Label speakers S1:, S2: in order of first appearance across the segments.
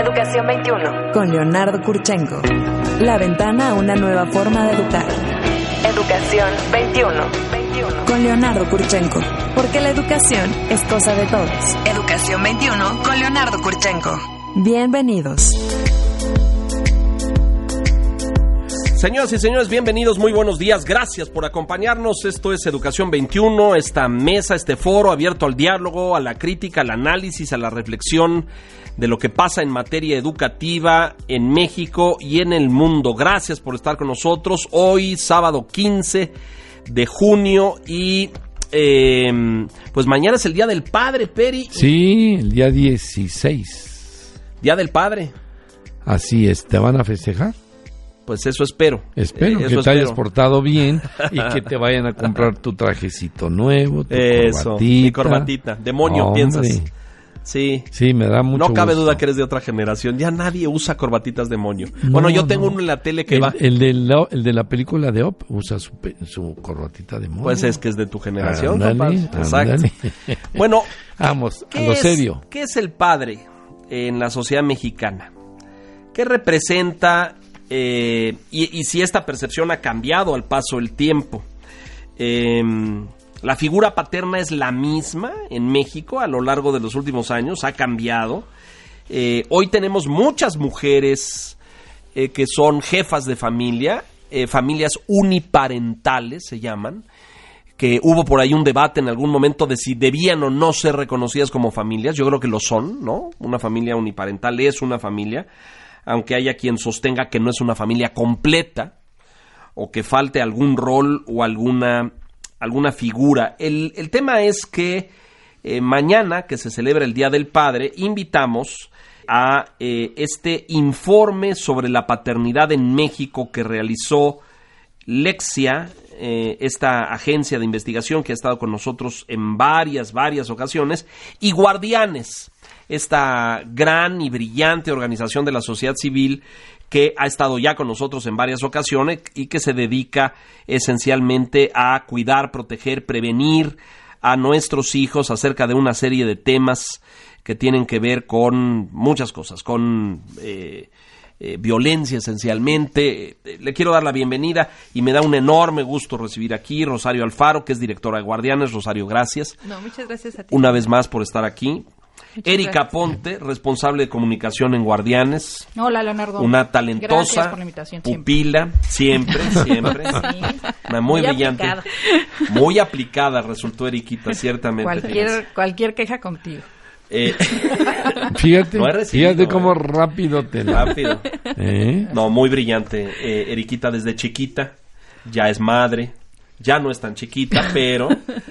S1: Educación 21.
S2: Con Leonardo Kurchenko. La ventana a una nueva forma de educar.
S1: Educación 21. 21.
S2: Con Leonardo Kurchenko. Porque la educación es cosa de todos.
S1: Educación 21 con Leonardo Kurchenko.
S2: Bienvenidos.
S3: Señoras y señores, bienvenidos, muy buenos días, gracias por acompañarnos. Esto es Educación 21, esta mesa, este foro abierto al diálogo, a la crítica, al análisis, a la reflexión de lo que pasa en materia educativa en México y en el mundo. Gracias por estar con nosotros hoy, sábado 15 de junio y eh, pues mañana es el Día del Padre, Peri.
S4: Sí, el día 16.
S3: Día del Padre.
S4: Así es, ¿te van a festejar?
S3: Pues eso espero.
S4: Espero
S3: Eh,
S4: que
S3: eso
S4: te hayas portado bien y que te vayan a comprar tu trajecito nuevo, tu
S3: Eso,
S4: corbatita.
S3: mi corbatita. Demonio,
S4: Hombre,
S3: piensas. Sí.
S4: Sí, me da mucho
S3: No cabe
S4: gusto.
S3: duda que eres de otra generación. Ya nadie usa corbatitas demonio. bueno, yo tengo
S4: no.
S3: uno en la tele que
S4: El,
S3: va.
S4: el de la, el de la película de Op usa su, su corbatita de mono.
S3: Pues es que es de tu generación,
S4: Ándale,
S3: compadre. Exacto. Bueno,
S4: Vamos, a
S3: ¿qué
S4: lo
S3: es,
S4: serio.
S3: ¿qué es el padre en la sociedad mexicana? ¿Qué representa eh, y, y si esta percepción ha cambiado al paso del tiempo? Eh, la figura paterna es la misma en México a lo largo de los últimos años, ha cambiado. Eh, hoy tenemos muchas mujeres eh, que son jefas de familia, eh, familias uniparentales se llaman, que hubo por ahí un debate en algún momento de si debían o no ser reconocidas como familias. Yo creo que lo son, ¿no? Una familia uniparental es una familia, aunque haya quien sostenga que no es una familia completa o que falte algún rol o alguna, alguna figura. El, el tema es que eh, mañana, que se celebra el Día del Padre, invitamos a eh, este informe sobre la paternidad en México que realizó Lexia, eh, esta agencia de investigación que ha estado con nosotros en varias, varias ocasiones, y Guardianes, esta gran y brillante organización de la sociedad civil que ha estado ya con nosotros en varias ocasiones y que se dedica esencialmente a cuidar, proteger, prevenir a nuestros hijos acerca de una serie de temas que tienen que ver con muchas cosas, con eh, eh, violencia esencialmente. Eh, le quiero dar la bienvenida y me da un enorme gusto recibir aquí Rosario Alfaro, que es directora de Guardianes. Rosario, gracias
S5: No, muchas gracias a ti.
S3: una vez más por estar aquí.
S5: Muchas
S3: Erika
S5: gracias.
S3: Ponte, responsable de comunicación en Guardianes.
S5: Hola, Leonardo.
S3: Una talentosa
S5: por la invitación siempre.
S3: pupila, siempre, siempre.
S5: Sí.
S3: Una muy,
S5: Muy
S3: brillante.
S5: aplicada.
S3: Muy aplicada resultó Eriquita, ciertamente.
S5: Cualquier, cualquier queja contigo.
S3: Eh,
S4: Fíjate,
S3: No recibido,
S4: fíjate cómo
S3: eh.
S4: rápido te la...
S3: rápido.
S4: ¿Eh?
S3: No, muy brillante. Eh, Eriquita desde chiquita, ya es madre, ya no es tan chiquita, pero,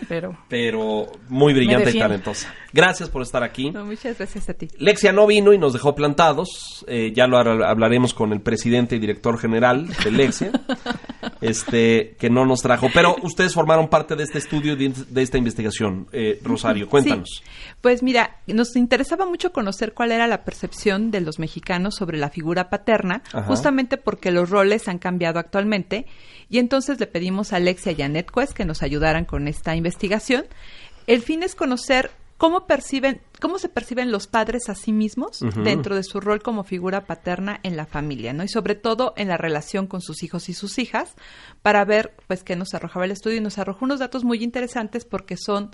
S5: Pero
S3: pero muy brillante y talentosa. Gracias por estar aquí.
S5: no, muchas gracias a ti.
S3: Lexia no vino y nos dejó plantados. Eh, ya lo hablaremos con el presidente y director general de Lexia, este, que no nos trajo. Pero ustedes formaron parte de este estudio, de, de esta investigación. Eh, Rosario, cuéntanos.
S5: Sí. Pues mira, nos interesaba mucho conocer cuál era la percepción de los mexicanos sobre la figura paterna,
S3: Ajá.
S5: justamente porque los roles han cambiado actualmente. Y entonces le pedimos a Alexia y a NetQuest que nos ayudaran con esta investigación. El fin es conocer cómo perciben, cómo se perciben los padres a sí mismos dentro de su rol como figura paterna en la familia, ¿no? Y sobre todo en la relación con sus hijos y sus hijas, para ver, pues, qué nos arrojaba el estudio y nos arrojó unos datos muy interesantes porque son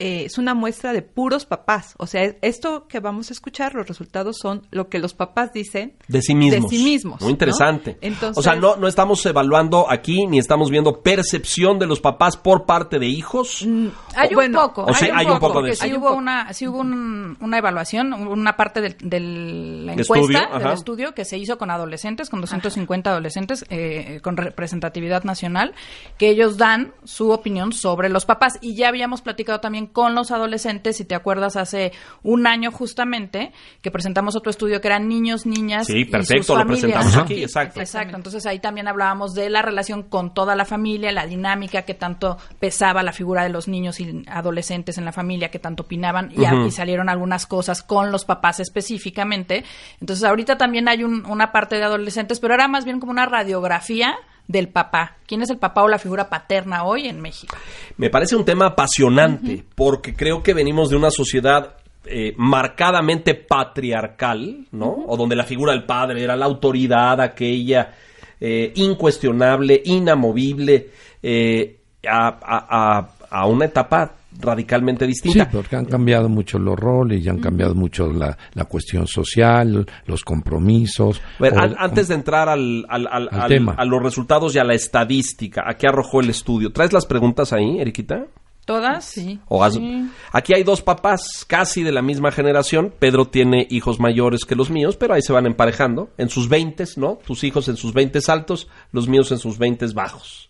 S5: eh, es una muestra de puros papás. O sea, esto que vamos a escuchar, los resultados son lo que los papás dicen
S3: De sí mismos.
S5: De sí mismos.
S3: Muy interesante.
S5: ¿no? Entonces,
S3: o sea, no, no estamos evaluando aquí ni estamos viendo percepción de los papás por parte de hijos.
S5: mm,
S6: Hay un
S5: bueno,
S6: poco,
S3: o sea, hay un poco de eso.
S6: sí hubo una, sí hubo un- una evaluación, una parte del- de la encuesta
S3: estudio,
S6: del
S3: ajá.
S6: estudio que se hizo con adolescentes, con 250 adolescentes eh, con representatividad nacional, que ellos dan su opinión sobre los papás y ya habíamos platicado también con los adolescentes, si te acuerdas hace un año justamente que presentamos otro estudio que eran niños, niñas
S3: Sí,
S6: y
S3: perfecto,
S6: sus
S3: lo
S6: familias.
S3: presentamos aquí, exacto.
S6: Exacto, entonces ahí también hablábamos de la relación con toda la familia, la dinámica que tanto pesaba la figura de los niños y adolescentes en la familia, que tanto opinaban, y, y salieron algunas cosas con los papás específicamente. Entonces ahorita también hay un- una parte de adolescentes, pero era más bien como una radiografía del papá. ¿Quién es el papá o la figura paterna hoy en México?
S3: Me parece un tema apasionante porque creo que venimos de una sociedad eh, marcadamente patriarcal, ¿no? O donde la figura del padre era la autoridad, aquella eh, incuestionable, inamovible, eh, a, a- a- a una etapa radicalmente
S4: Sí,
S3: distinta.
S4: porque han cambiado mucho los roles y han cambiado mucho la, la cuestión social, los compromisos.
S3: A ver,
S4: o
S3: an-
S4: el-
S3: antes de entrar al, al- al-
S4: Al
S3: al-
S4: tema.
S3: a los resultados y a la estadística, ¿a qué arrojó el estudio? ¿Traes las preguntas ahí, Eriquita?
S6: ¿Todas?
S5: Sí.
S3: O has-
S6: Sí.
S3: Aquí hay dos papás casi de la misma generación. Pedro tiene hijos mayores que los míos, pero ahí se van emparejando. En sus veintes, ¿no? Tus hijos en sus veintes altos, los míos en sus veintes bajos.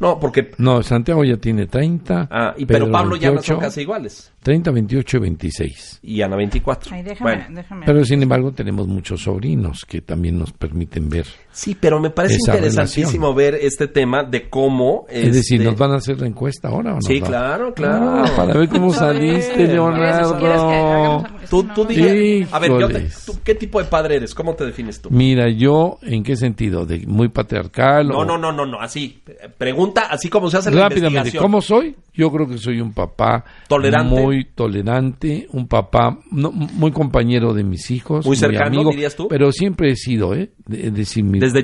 S3: No, porque...
S4: No, Santiago ya tiene 30.
S3: Ah, y, pero Pablo y Ana
S4: 28,
S3: son casi iguales.
S4: 30, 28 y 26.
S3: Y Ana 24.
S6: Ay, déjame,
S3: Bueno.
S6: déjame.
S4: Pero sin embargo tenemos muchos sobrinos que también nos permiten ver.
S3: Sí, pero me parece
S4: Esa
S3: interesantísimo ver este tema de cómo...
S4: Es decir,
S3: este,
S4: ¿nos van a hacer la encuesta ahora o no?
S3: Sí, claro, claro.
S4: Ah, para ver cómo saliste,
S6: ¿Quieres- quieres que hagamos
S4: Leonardo.
S3: Tú, tú
S6: no.
S3: dile- A ver, yo te- tú, ¿qué tipo de padre eres? ¿Cómo te defines tú?
S4: Mira, yo, ¿en qué sentido? ¿De muy patriarcal?
S3: No,
S4: o-
S3: no, no, no, no, así. eh, Pregunta, así como se hace la
S4: Rápidamente,
S3: investigación.
S4: ¿cómo soy? Yo creo que soy un papá
S3: Tolerante.
S4: muy tolerante, un papá no, muy compañero de mis hijos,
S3: Muy cercano,
S4: amigo,
S3: dirías tú.
S4: pero siempre he sido, ¿eh? De- mi,
S3: Desde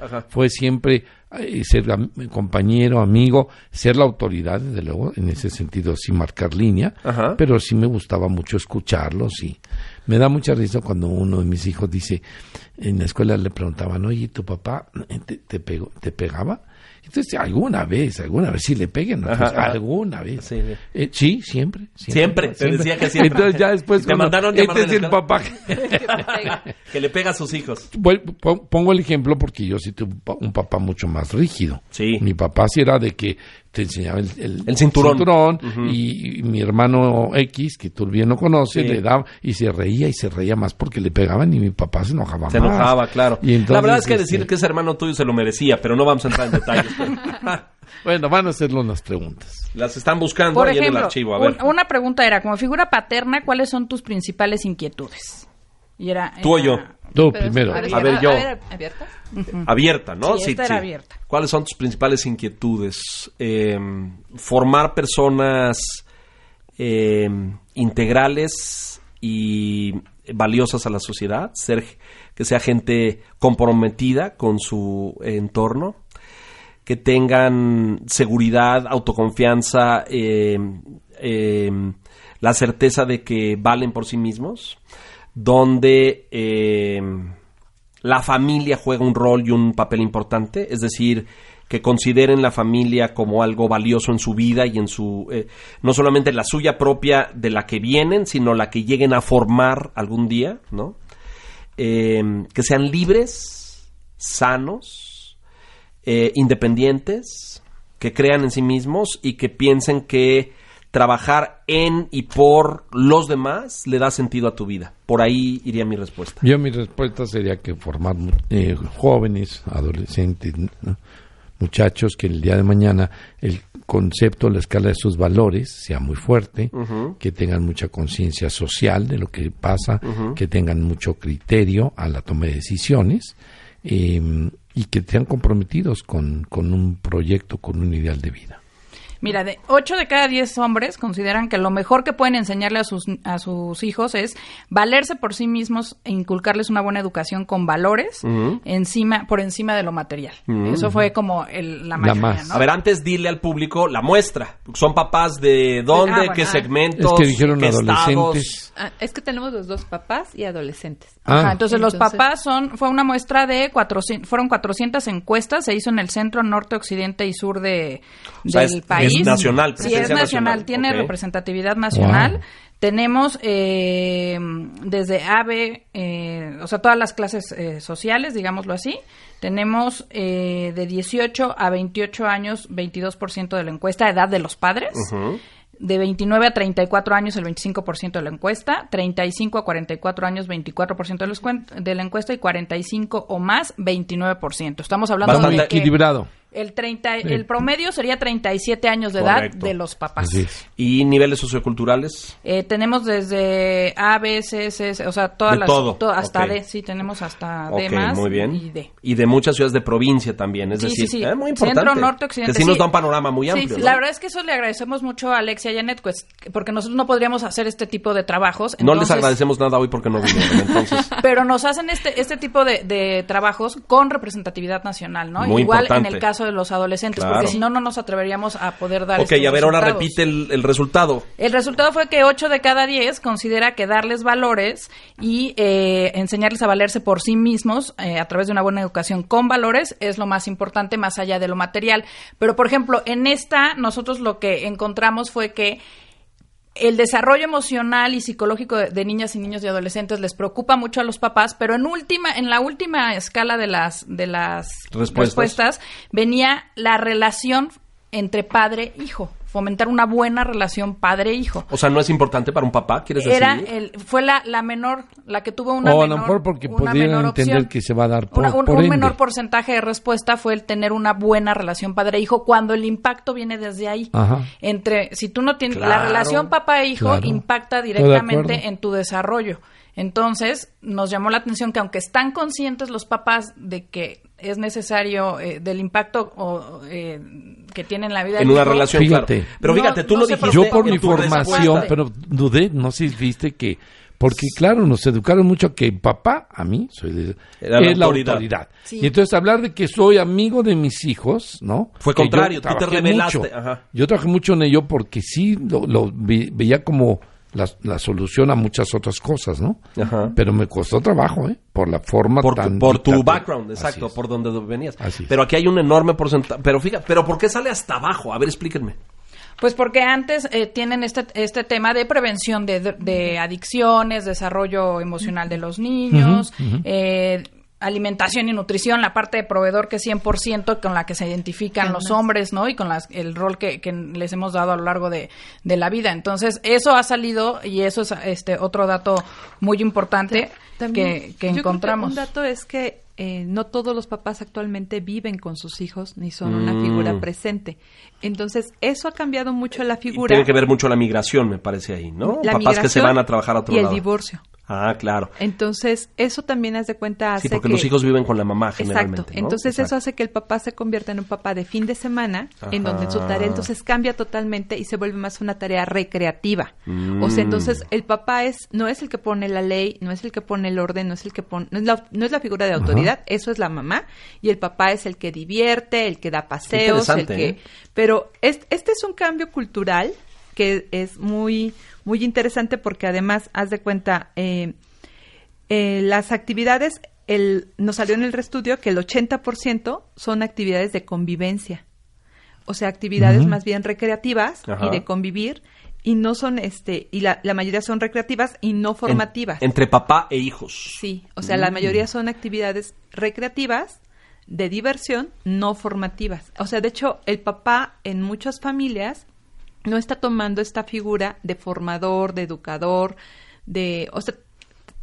S3: ajá.
S4: fue siempre eh, ser am- compañero, amigo, ser la autoridad, desde luego, en ese sentido, sin marcar línea,
S3: Ajá.
S4: pero sí me gustaba mucho escucharlos y me da mucha risa cuando uno de mis hijos dice, en la escuela le preguntaban, oye, ¿tu papá te, te pegó, te pegaba? Entonces, alguna vez, alguna vez sí le peguen, ¿no? Pues, alguna vez.
S3: Sí, sí.
S4: Eh, sí, siempre.
S3: Siempre, te decía que siempre.
S4: Entonces ya después
S3: Te
S4: cuando-
S3: mandaron
S4: este es el papá.
S3: Que le pega a sus hijos.
S4: Pongo el ejemplo porque yo sí tuve un papá mucho más rígido.
S3: Sí.
S4: Mi papá sí era de que te enseñaba el, el-
S3: El cinturón.
S4: Y, y mi hermano X, que tú bien lo conoces,
S3: Sí.
S4: le daba y se reía y se reía más porque le pegaban y mi papá se enojaba
S3: Se
S4: más.
S3: enojaba, claro.
S4: Y entonces,
S3: la verdad es que
S4: este,
S3: decir que es hermano tuyo se lo merecía, pero no vamos a entrar en detalles.
S4: Bueno, van a hacerle unas preguntas.
S3: Las están buscando
S6: Por
S3: ahí en el archivo. A ver.
S6: un- una pregunta era, como figura paterna, ¿cuáles son tus principales inquietudes? Y era,
S3: Tú o
S6: era-
S3: yo.
S4: Tú
S5: Pero,
S4: primero.
S5: ¿puedes
S3: A ver, yo.
S5: ¿abierta?
S3: Abierta, ¿no?
S6: Sí, esta era abierta.
S3: ¿Cuáles son tus principales inquietudes? Eh, formar personas eh, integrales y valiosas a la sociedad, ser que sea gente comprometida con su entorno, que tengan seguridad, autoconfianza, eh, eh, la certeza de que valen por sí mismos, donde eh, la familia juega un rol y un papel importante, es decir, que consideren la familia como algo valioso en su vida y en su, eh, no solamente la suya propia de la que vienen, sino la que lleguen a formar algún día, ¿no? Eh, que sean libres, sanos, independientes, que crean en sí mismos y que piensen que trabajar en y por los demás le da sentido a tu vida. Por ahí iría mi respuesta.
S4: Yo mi respuesta sería que formar eh, jóvenes, adolescentes, ¿no? muchachos que el día de mañana el concepto, la escala de sus valores sea muy fuerte, que tengan mucha conciencia social de lo que pasa, que tengan mucho criterio a la toma de decisiones eh, y que sean comprometidos con, con un proyecto, con un ideal de vida.
S6: Mira, de 8 de cada 10 hombres consideran que lo mejor que pueden enseñarle a sus, a sus hijos es valerse por sí mismos e inculcarles una buena educación con valores encima, por encima de lo material. Eso fue como el- la
S4: La
S6: mayoría,
S4: más.
S6: ¿no?
S3: A ver, antes dile al público la muestra. Son papás de dónde,
S6: Ah, bueno,
S3: qué
S6: ah.
S3: segmentos,
S4: Es que dijeron
S3: qué
S4: adolescentes.
S3: estados.
S5: Ah, es que tenemos los dos papás y adolescentes.
S6: Ajá,
S4: Ah.
S6: entonces, los papás son, fue una muestra de 400, fueron 400 encuestas, se hizo en el centro, norte, occidente y sur de,
S3: O sea,
S6: del
S3: es-
S6: país.
S3: es nacional,
S6: Sí, es nacional,
S3: nacional,
S6: tiene representatividad nacional.
S4: Wow.
S6: Tenemos eh, desde AVE, eh, o sea, todas las clases eh, sociales, digámoslo así. Tenemos eh, de 18 a 28 años, 22% de la encuesta, edad de los padres. De 29 a 34 años, el 25% de la encuesta. 35 a 44 años, 24% de, los de la encuesta. Y 45 o más, 29%. Estamos hablando
S3: Bastante
S6: de que...
S4: Equilibrado.
S6: El, 30, el promedio sería 37 años de edad
S3: Correcto.
S6: de los papás.
S3: ¿Y niveles socioculturales?
S6: Eh, tenemos desde A, B, C, C, C, o sea, todas
S3: De
S6: las...
S3: todo,
S6: to- hasta
S3: ok.
S6: D, sí, tenemos hasta D
S3: Ok,
S6: más
S3: muy bien.
S6: y D.
S3: Y de muchas ciudades de provincia también, es
S6: Sí,
S3: decir,
S6: sí, sí.
S3: eh, muy importante.
S6: Centro, norte, occidente.
S3: Que sí, nos da un panorama muy amplio.
S6: sí,
S3: ¿no?
S6: La verdad es que eso le agradecemos mucho a Alexia y a Janet, pues, porque nosotros no podríamos hacer este tipo de trabajos.
S3: No les
S6: entonces-
S3: agradecemos nada hoy porque no vinieron, entonces.
S6: Pero nos hacen este, este tipo de, de trabajos con representatividad nacional, ¿no?
S3: Muy
S6: Igual
S3: importante.
S6: en el caso de los adolescentes,
S3: Claro.
S6: porque si no, no nos atreveríamos a poder dar
S3: ok,
S6: estos
S3: a ver, ahora repite el, el resultado.
S6: El resultado fue que 8 de cada 10 considera que darles valores y eh, enseñarles a valerse por sí mismos eh, a través de una buena educación con valores es lo más importante más allá de lo material. Pero, por ejemplo, en esta nosotros lo que encontramos fue que el desarrollo emocional y psicológico de, de niñas y niños y adolescentes les preocupa mucho a los papás, pero en última, en la última escala de las de las
S3: Respuestas.
S6: respuestas venía la relación entre padre e hijo, fomentar una buena relación padre-hijo.
S3: O sea, no es importante para un papá, ¿quieres decir?
S6: Era el, fue la, la menor, la que tuvo una
S4: o a
S6: menor,
S4: lo mejor porque
S6: menor
S4: entender
S6: opción.
S4: que se va a dar por,
S6: Una- un,
S4: por
S6: un
S4: ende.
S6: menor porcentaje de respuesta fue el tener una buena relación padre-hijo cuando el impacto viene desde ahí.
S4: Ajá.
S6: Entre, si tú no tienes, la relación papá e hijo
S4: Claro.
S6: impacta directamente en tu desarrollo. Entonces, nos llamó la atención que aunque están conscientes los papás de que es necesario eh, del impacto o, eh, que tiene en la vida
S3: En una
S6: hijo,
S3: relación,
S4: Fíjate.
S3: claro. Pero
S6: No-
S3: fíjate, tú
S6: no
S3: lo dijiste.
S4: Yo por mi formación, pero dudé, no sé si viste que, porque claro, nos educaron mucho que papá, a mí, soy de,
S3: Era
S4: es la
S3: autoridad.
S4: autoridad.
S6: Sí.
S4: Y entonces hablar de que soy amigo de mis hijos, ¿no?
S3: Fue
S4: Que
S3: contrario, tú te
S4: trabajé
S3: rebelaste,
S4: mucho.
S3: ajá.
S4: Yo trabajé mucho en ello porque sí lo, lo ve- veía como la, la solución a muchas otras cosas, ¿no?
S3: Ajá.
S4: Pero me costó trabajo, ¿eh? Por la forma
S3: por,
S4: tan
S3: tu, por tu background, exacto, por donde venías.
S4: Así.
S3: Pero aquí hay un enorme porcentaje. Pero fíjate, pero ¿por qué sale hasta abajo? A ver, explíquenme.
S6: Pues porque antes eh, tienen este, este tema de prevención de, de adicciones, desarrollo emocional de los niños, eh, alimentación y nutrición, la parte de proveedor que es 100% con la que se identifican los hombres, ¿no? Y con las, el rol que, que les hemos dado a lo largo de, de la vida. Entonces, eso ha salido y eso es este otro dato muy importante que, que
S5: yo creo
S6: encontramos.
S5: un dato es que eh, no todos los papás actualmente viven con sus hijos ni son una figura presente. Entonces, eso ha cambiado mucho la
S3: Mm. Y
S5: figura.
S3: tiene que ver mucho la migración, me parece ahí, ¿no?
S5: la
S3: Papás que se van a trabajar a otro
S5: y
S3: lado.
S5: el divorcio.
S3: Ah, claro.
S5: Entonces, eso también haz de cuenta hace
S3: Sí, porque
S5: que...
S3: los hijos viven con la mamá generalmente.
S5: Exacto.
S3: ¿no?
S5: Entonces
S3: Exacto.
S5: eso hace que el papá se convierta en un papá de fin de semana, en donde su tarea entonces cambia totalmente y se vuelve más una tarea recreativa. O
S3: Mm.
S5: sea, entonces el papá es no es el que pone la ley, no es el que pone el orden, no es el que pone no es la, no es la figura de autoridad, eso es la mamá y el papá es el que divierte, el que da paseos, el que
S3: ¿eh?
S5: pero es- este es un cambio cultural que es muy muy interesante porque además haz de cuenta eh, eh, las actividades, el, nos salió en el reestudio que el 80% son actividades de convivencia. O sea, actividades más bien recreativas
S3: Ajá.
S5: y de convivir y no son este y la, la mayoría son recreativas y no
S3: En-
S5: formativas.
S3: entre papá e hijos.
S5: Sí, o sea, la mayoría son actividades recreativas, de diversión, no formativas. O sea, de hecho, el papá en muchas familias no está tomando esta figura de formador, de educador, de, o sea,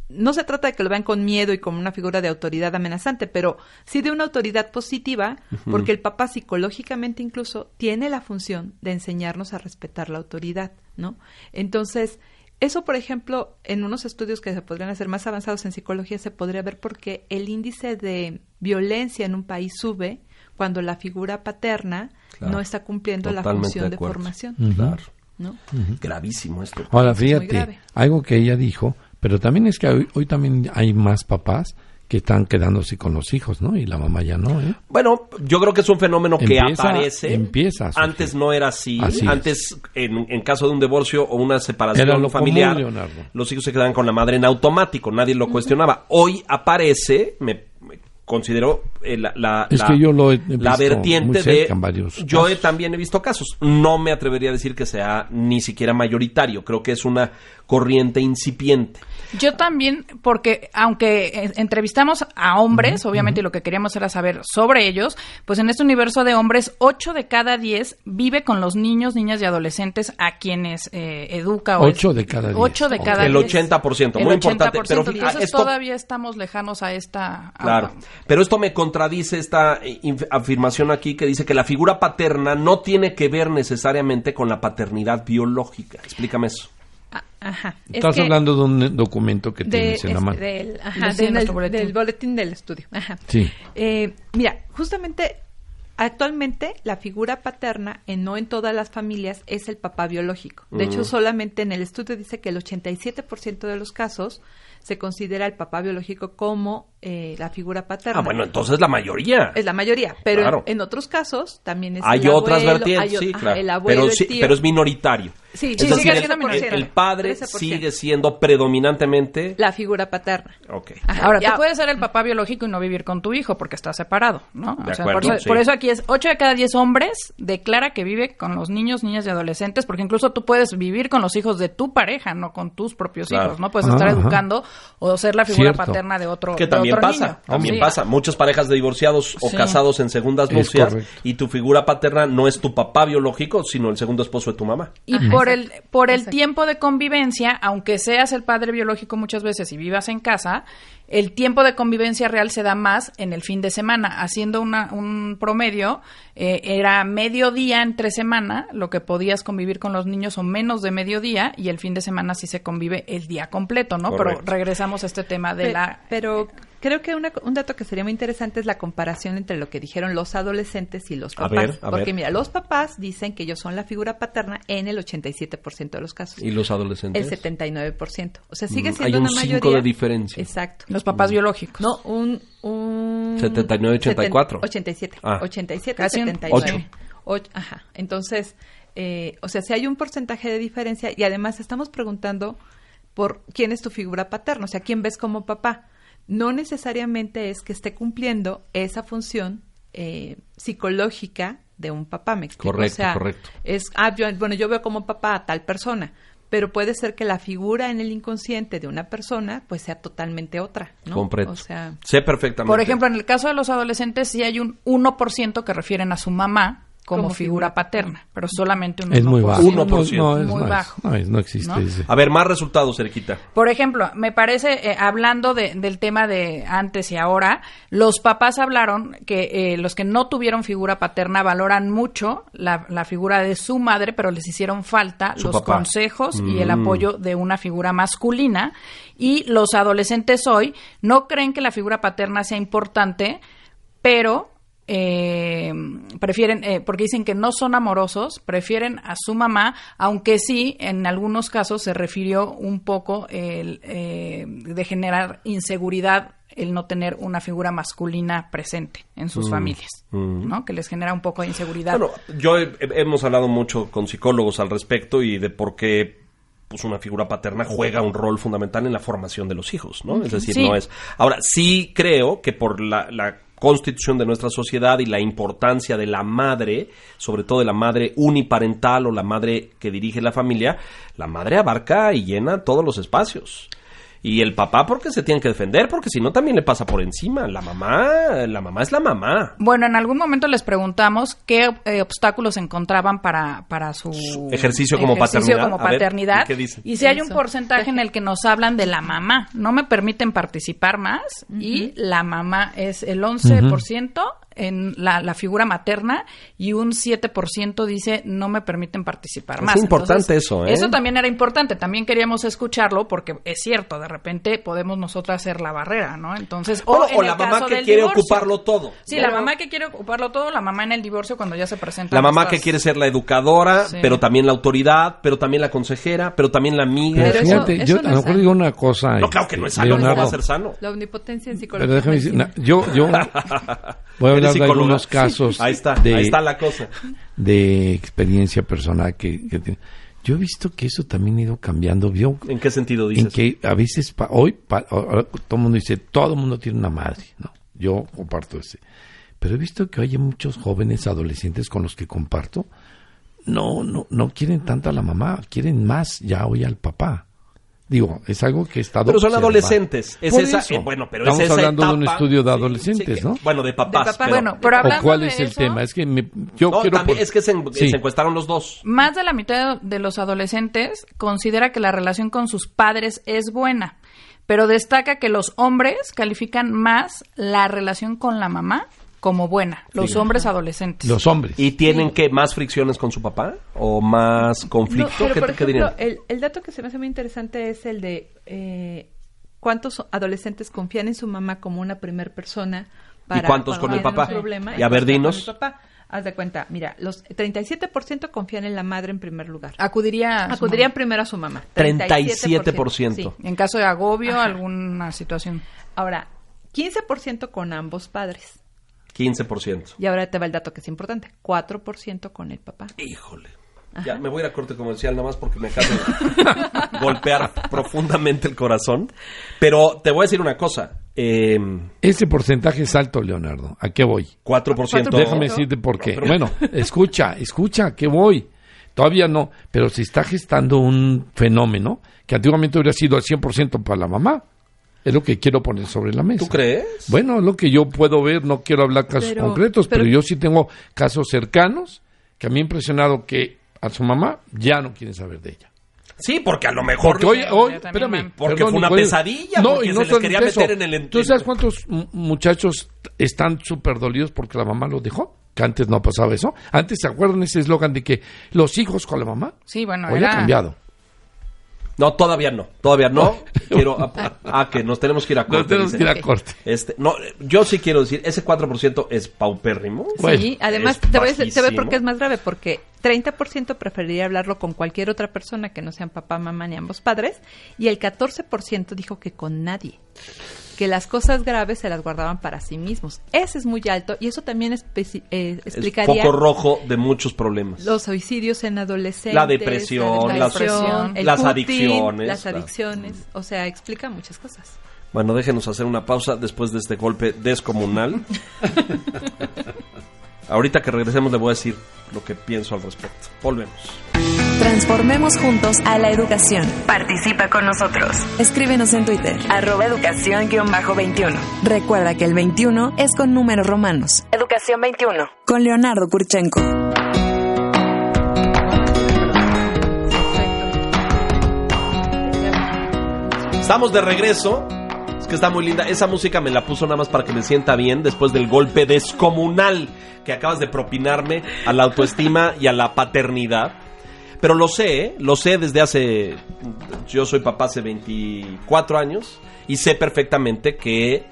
S5: no se trata de que lo vean con miedo y como una figura de autoridad amenazante, pero sí de una autoridad positiva, porque el papá psicológicamente incluso tiene la función de enseñarnos a respetar la autoridad, ¿no? Entonces, eso, por ejemplo, en unos estudios que se podrían hacer más avanzados en psicología, se podría ver porque el índice de violencia en un país sube cuando la figura paterna
S3: Claro.
S5: no está cumpliendo la función
S3: de
S5: formación,
S3: Claro.
S5: ¿no?
S3: Gravísimo esto.
S4: Ahora,
S5: es
S4: fíjate,
S5: grave.
S4: algo que ella dijo, pero también es que hoy, hoy también hay más papás que están quedándose con los hijos, ¿no? Y la mamá ya no, ¿eh?
S3: Bueno, yo creo que es un fenómeno que aparece.
S4: empieza.
S3: Antes no era así.
S4: Así es.
S3: Antes, en, en caso de un divorcio o una separación
S4: Era lo común,
S3: familiar, los hijos se quedaban con la madre en automático. Nadie lo cuestionaba. Hoy aparece, me, me considero eh, la, la-
S4: Es
S3: la-
S4: que yo lo he
S3: la
S4: visto
S3: vertiente de. yo he-
S4: casos.
S3: también he visto casos. No me atrevería a decir que sea ni siquiera mayoritario. Creo que es una corriente incipiente.
S6: Yo también, porque aunque eh, entrevistamos a hombres, obviamente y lo que queríamos era saber sobre ellos, pues en este universo de hombres, 8 de cada 10 vive con los niños, niñas y adolescentes a quienes eh, educa. o
S4: Ocho
S6: es-
S4: de cada diez.
S6: ocho de
S4: Ok.
S6: cada
S3: El
S6: 10.
S3: 80%,
S6: El
S3: muy importante, pero
S6: 80%,
S3: fíjate,
S6: entonces
S3: esto-
S6: todavía estamos lejanos a esta... a-
S3: Claro. Pero esto me contradice esta eh, afirmación aquí que dice que la figura paterna no tiene que ver necesariamente con la paternidad biológica. Explícame eso.
S5: Ah, Ajá. Es
S4: Estás
S5: que
S4: hablando de un documento que
S5: de-
S4: tienes en la
S5: es-
S4: mano.
S5: del, ajá, del-
S6: boletín.
S5: del boletín del estudio. Ajá.
S4: Sí.
S5: Eh, mira, justamente actualmente la figura paterna, en, no en todas las familias, es el papá biológico. De hecho, solamente en el estudio dice que el 87% de los casos se considera el papá biológico como eh, la figura paterna.
S3: Ah, bueno, entonces la mayoría.
S5: Es la mayoría, pero
S3: Claro.
S5: en, en otros casos también es
S3: Hay
S5: el
S3: otras
S5: abuelo,
S3: vertientes,
S5: hay
S3: sí,
S5: ajá,
S3: claro.
S5: el abuelo,
S3: pero,
S5: el
S3: sí,
S5: tío.
S3: pero es minoritario.
S5: Sí,
S3: es
S5: sí,
S3: decir,
S5: sigue
S3: el,
S5: siendo
S3: el-
S5: minoritario.
S3: el padre
S5: 13%.
S3: sigue siendo predominantemente...
S5: la figura paterna.
S3: Ok.
S5: Ajá,
S6: Ahora,
S5: ya-
S6: tú puedes ser el papá biológico y no vivir con tu hijo porque está separado, ¿no?
S3: De
S6: O sea,
S3: acuerdo,
S6: por, eso,
S3: sí.
S6: por eso aquí es 8 de cada 10 hombres declara que vive con los niños, niñas y adolescentes, porque incluso tú puedes vivir con los hijos de tu pareja, no con tus propios
S3: Claro.
S6: hijos, ¿no? Puedes
S4: Ah,
S6: estar
S4: ajá.
S6: educando o ser la figura
S4: Cierto.
S6: paterna de otro
S3: Que
S6: de
S3: también
S6: otro
S3: pasa,
S6: niño.
S3: también
S6: Sí.
S3: pasa. Muchas parejas de divorciados o
S6: Sí.
S3: casados en segundas nupcias y tu figura paterna no es tu papá biológico, sino el segundo esposo de tu mamá.
S6: Y
S5: Ajá,
S6: por el por el
S5: exacto.
S6: tiempo de convivencia, aunque seas el padre biológico muchas veces y vivas en casa, el tiempo de convivencia real se da más en el fin de semana. Haciendo una, un promedio, eh, era medio día entre semana lo que podías convivir con los niños o menos de medio día y el fin de semana sí se convive el día completo, ¿no?
S3: Correcto.
S6: Pero regresamos a este tema de
S5: Pe-
S6: la...
S5: Pero creo que una- un dato que sería muy interesante es la comparación entre lo que dijeron los adolescentes y los
S3: A
S5: papás.
S3: ver, a
S5: Porque
S3: ver.
S5: mira, los papás dicen que ellos son la figura paterna en el 87% de los casos.
S3: ¿Y los adolescentes?
S5: El 79%. O sea, sigue
S3: Mm,
S5: siendo
S3: hay un
S5: una
S3: cinco
S5: mayoría.
S3: de diferencia.
S5: Exacto.
S6: Los papás biológicos.
S5: No, un... un
S3: 79, 84.
S5: 87.
S3: Ah.
S5: 87,
S6: Casi un
S5: 79. Och- ajá. Entonces, eh, o sea, si hay un porcentaje de diferencia y además estamos preguntando por quién es tu figura paterna, o sea, quién ves como papá. No necesariamente es que esté cumpliendo esa función eh, psicológica de un papá, me explico.
S3: Correcto,
S5: o sea,
S3: correcto.
S5: Es, ah, yo- bueno, yo veo como papá a tal persona, pero puede ser que la figura en el inconsciente de una persona pues sea totalmente otra, ¿no?
S3: Comprendo.
S5: O sea,
S3: sé perfectamente.
S6: Por ejemplo, en el caso de los adolescentes sí hay un 1% que refieren a su mamá como,
S5: Como
S6: figura paterna, pero solamente un 1%.
S4: Es muy bajo.
S3: 1%.
S4: No, no, es-
S6: Muy bajo.
S4: no es- no existe
S6: ¿No?
S4: ese.
S3: A ver, más resultados, Eriquita.
S6: Por ejemplo, me parece, eh, hablando de- del tema de antes y ahora, los papás hablaron que eh, los que no tuvieron figura paterna valoran mucho la, la figura de su madre, pero les hicieron falta
S3: Su
S6: los
S3: papá.
S6: consejos y el
S3: Mm.
S6: apoyo de una figura masculina. Y los adolescentes hoy no creen que la figura paterna sea importante, pero eh, prefieren, eh, porque dicen que no son amorosos, prefieren a su mamá, aunque sí, en algunos casos se refirió un poco el, eh, de generar inseguridad el no tener una figura masculina presente en sus familias,
S3: mm.
S6: ¿no? Que les genera un poco de inseguridad.
S3: Bueno, yo he- he- hemos hablado mucho con psicólogos al respecto y de por qué pues una figura paterna juega un rol fundamental en la formación de los hijos, ¿no? Es decir,
S6: Sí.
S3: no es. Ahora, sí creo que por la, la constitución de nuestra sociedad y la importancia de la madre, sobre todo de la madre uniparental o la madre que dirige la familia, la madre abarca y llena todos los espacios. Y el papá porque se tiene que defender, porque si no también le pasa por encima. La mamá, la mamá es la mamá.
S6: Bueno, en algún momento les preguntamos qué eh, obstáculos encontraban para, para su
S3: Ejercicio como paternidad.
S6: como
S3: ver,
S6: paternidad.
S3: ¿y qué dicen?
S6: Y si hay un porcentaje en el que nos hablan de la mamá, no me permiten participar más y la mamá es el 11% en la, la figura materna y un 7% dice no me permiten participar
S3: Es
S6: más.
S3: importante eso, ¿eh?
S6: Eso también era importante. También queríamos escucharlo porque es cierto, de repente podemos nosotras ser la barrera, ¿no? Entonces,
S3: Bueno,
S6: en
S3: o
S6: el
S3: la mamá
S6: caso
S3: que quiere
S6: divorcio.
S3: ocuparlo todo.
S6: Sí,
S5: Pero-
S6: la mamá que quiere ocuparlo todo, la mamá en el divorcio cuando ya se presenta.
S3: La mamá que quiere ser la educadora,
S6: Sí.
S3: pero también la autoridad, pero también la consejera, pero también la amiga.
S4: Pero,
S5: Pero eso-
S4: fíjate,
S5: eso
S4: yo
S5: no
S4: a
S5: es
S4: lo mejor
S5: sano.
S4: digo una cosa.
S3: No, claro que no es sano, no va a ser sano.
S5: la omnipotencia en psicología.
S4: Pero déjame decir, na- yo, yo voy a
S3: ¿Eres
S4: de algunos casos
S3: Ahí está,
S4: de,
S3: ahí está la cosa.
S4: de experiencia personal que, que tiene. Yo he visto que eso también ha ido cambiando.
S3: ¿En qué sentido
S4: en
S3: dices?
S4: que a veces pa- hoy pa- ahora todo el mundo dice todo el mundo tiene una madre, ¿no? Yo comparto ese. Pero he visto que hay muchos jóvenes adolescentes con los que comparto no no no quieren tanto a la mamá, quieren más ya hoy al papá. Digo, es algo que estado
S3: Pero son adolescentes. Es
S4: Por
S3: esa,
S4: eso.
S3: eh, bueno, pero
S4: Estamos
S3: es esa
S4: hablando de un estudio de adolescentes,
S3: sí, que-
S4: ¿no?
S3: Bueno, de papás.
S5: De papás.
S3: pero-
S6: Bueno, pero
S4: ¿O
S6: hablando
S4: cuál
S6: de
S4: es el
S6: eso,
S4: tema? Es que me- yo
S3: No,
S4: quiero...
S3: también
S4: por-
S3: es que se, en-
S4: Sí.
S3: se encuestaron los dos.
S6: Más de la mitad de los adolescentes considera que la relación con sus padres es buena, pero destaca que los hombres califican más la relación con la mamá como buena, los hombres adolescentes.
S4: Los hombres.
S3: ¿Y tienen que más fricciones con su papá? ¿O más conflicto?
S5: No, pero
S3: ¿Qué,
S5: por
S3: qué
S5: ejemplo, el, el dato que se me hace muy interesante es el de eh, cuántos adolescentes confían en su mamá como una primer persona para
S3: cuántos
S5: cuando
S3: con el papá?
S5: problema
S3: Y a ver,
S5: cuántos
S3: dinos.
S5: Haz de cuenta, mira, los 37% confían en la madre en primer lugar.
S6: Acudiría a
S5: Acudirían
S6: mamá.
S5: primero a su mamá.
S3: 37%.
S5: Sí.
S6: en caso de agobio,
S5: Ajá.
S6: alguna situación.
S5: Ahora, 15% con ambos padres.
S3: 15%.
S5: Y ahora te va el dato que es importante, 4% con el papá.
S3: Híjole. Ya me voy a ir a corte comercial nada más porque me acaba de golpear profundamente el corazón. Pero te voy a decir una cosa. Eh,
S4: Ese porcentaje es alto, Leonardo. ¿A qué voy?
S3: 4%.
S4: Déjame decirte por qué.
S3: No, pero-
S4: Bueno, escucha, escucha, ¿a qué voy? Todavía no, pero se está gestando un fenómeno que antiguamente hubiera sido al 100% para la mamá. Es lo que quiero poner sobre la mesa.
S3: ¿Tú crees?
S4: Bueno, es lo que yo puedo ver, no quiero hablar casos
S5: Pero-
S4: concretos, pero,
S5: pero-
S4: yo sí tengo casos cercanos que a mí me ha impresionado que a su mamá ya no quieren saber de ella.
S3: Sí, porque a lo mejor...
S4: Porque hoy, hoy, espérame.
S3: Porque
S4: perdón,
S3: fue una pesadilla, porque se les quería
S4: eso.
S3: meter en el-
S4: ¿Tú sabes cuántos muchachos están súper dolidos porque la mamá los dejó? Que antes no pasaba eso. Antes, ¿se acuerdan ese eslogan de que los hijos con la mamá?
S6: Sí, bueno,
S4: Hoy
S6: era...
S4: ha cambiado.
S3: No, todavía no. Todavía no. Quiero... A, a que nos tenemos que ir a corte.
S4: No tenemos
S3: dice.
S4: que ir a corte.
S3: Este, no, yo sí quiero decir, ese 4% es paupérrimo.
S4: Bueno,
S5: sí, además te voy, a decir- te voy a decir por
S3: bajísimo.
S5: qué es más grave, porque 30% preferiría hablarlo con cualquier otra persona que no sean papá, mamá ni ambos padres, y el 14% dijo que con nadie, que las cosas graves se las guardaban para sí mismos. Ese es muy alto y eso también eh,
S3: Es
S5: explicaría
S3: foco rojo de muchos problemas.
S5: los suicidios en adolescentes,
S3: La depresión,
S5: la
S3: las-
S5: el
S3: adicciones,
S5: las
S3: claro.
S5: adicciones, o sea, explica muchas cosas.
S3: Bueno, déjenos hacer una pausa después de este golpe descomunal. Ahorita que regresemos le voy a decir lo que pienso al respecto. Volvemos.
S2: Transformemos juntos a la educación.
S1: Participa con nosotros.
S2: Escríbenos en Twitter.
S1: Arroba educación-21.
S2: Recuerda que el 21 es con números romanos.
S1: Educación 21.
S2: Con Leonardo Kurchenko.
S3: Estamos de regreso. Es que está muy linda. Esa música me la puso nada más para que me sienta bien después del golpe descomunal que acabas de propinarme a la autoestima y a la paternidad. Pero lo sé, ¿eh? lo sé desde hace... Yo soy papá hace 24 años y sé perfectamente que...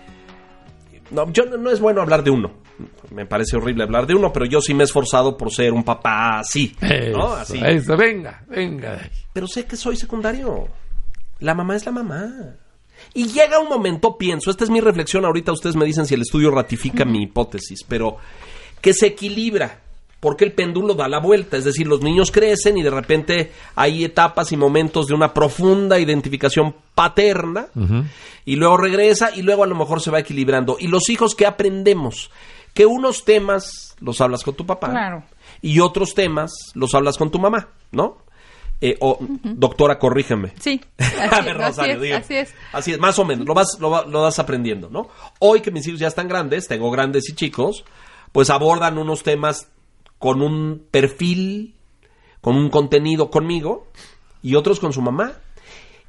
S3: No, yo, no es bueno hablar de uno. Me parece horrible hablar de uno, pero yo sí me he esforzado por ser un papá así. ¿no? Así.
S4: eso, venga, venga.
S3: Pero sé que soy secundario. La mamá es la mamá. Y llega un momento, pienso, esta es mi reflexión, ahorita ustedes me dicen si el estudio ratifica mi hipótesis, pero que se equilibra, porque el péndulo da la vuelta, es decir, los niños crecen y de repente hay etapas y momentos de una profunda identificación paterna, y luego regresa y luego a lo mejor se va equilibrando. Y los hijos que aprendemos, que unos temas los hablas con tu papá
S6: Claro.
S3: y otros temas los hablas con tu mamá, ¿no? Eh, o, doctora, corrígeme.
S5: Sí,
S3: A
S5: así,
S3: ver,
S5: no, así
S3: Rosario,
S5: es, así es.
S3: Así es, más o menos, lo vas, lo, va- lo vas aprendiendo, ¿no? Hoy que mis hijos ya están grandes, tengo grandes y chicos, pues abordan unos temas con un perfil, con un contenido conmigo y otros con su mamá.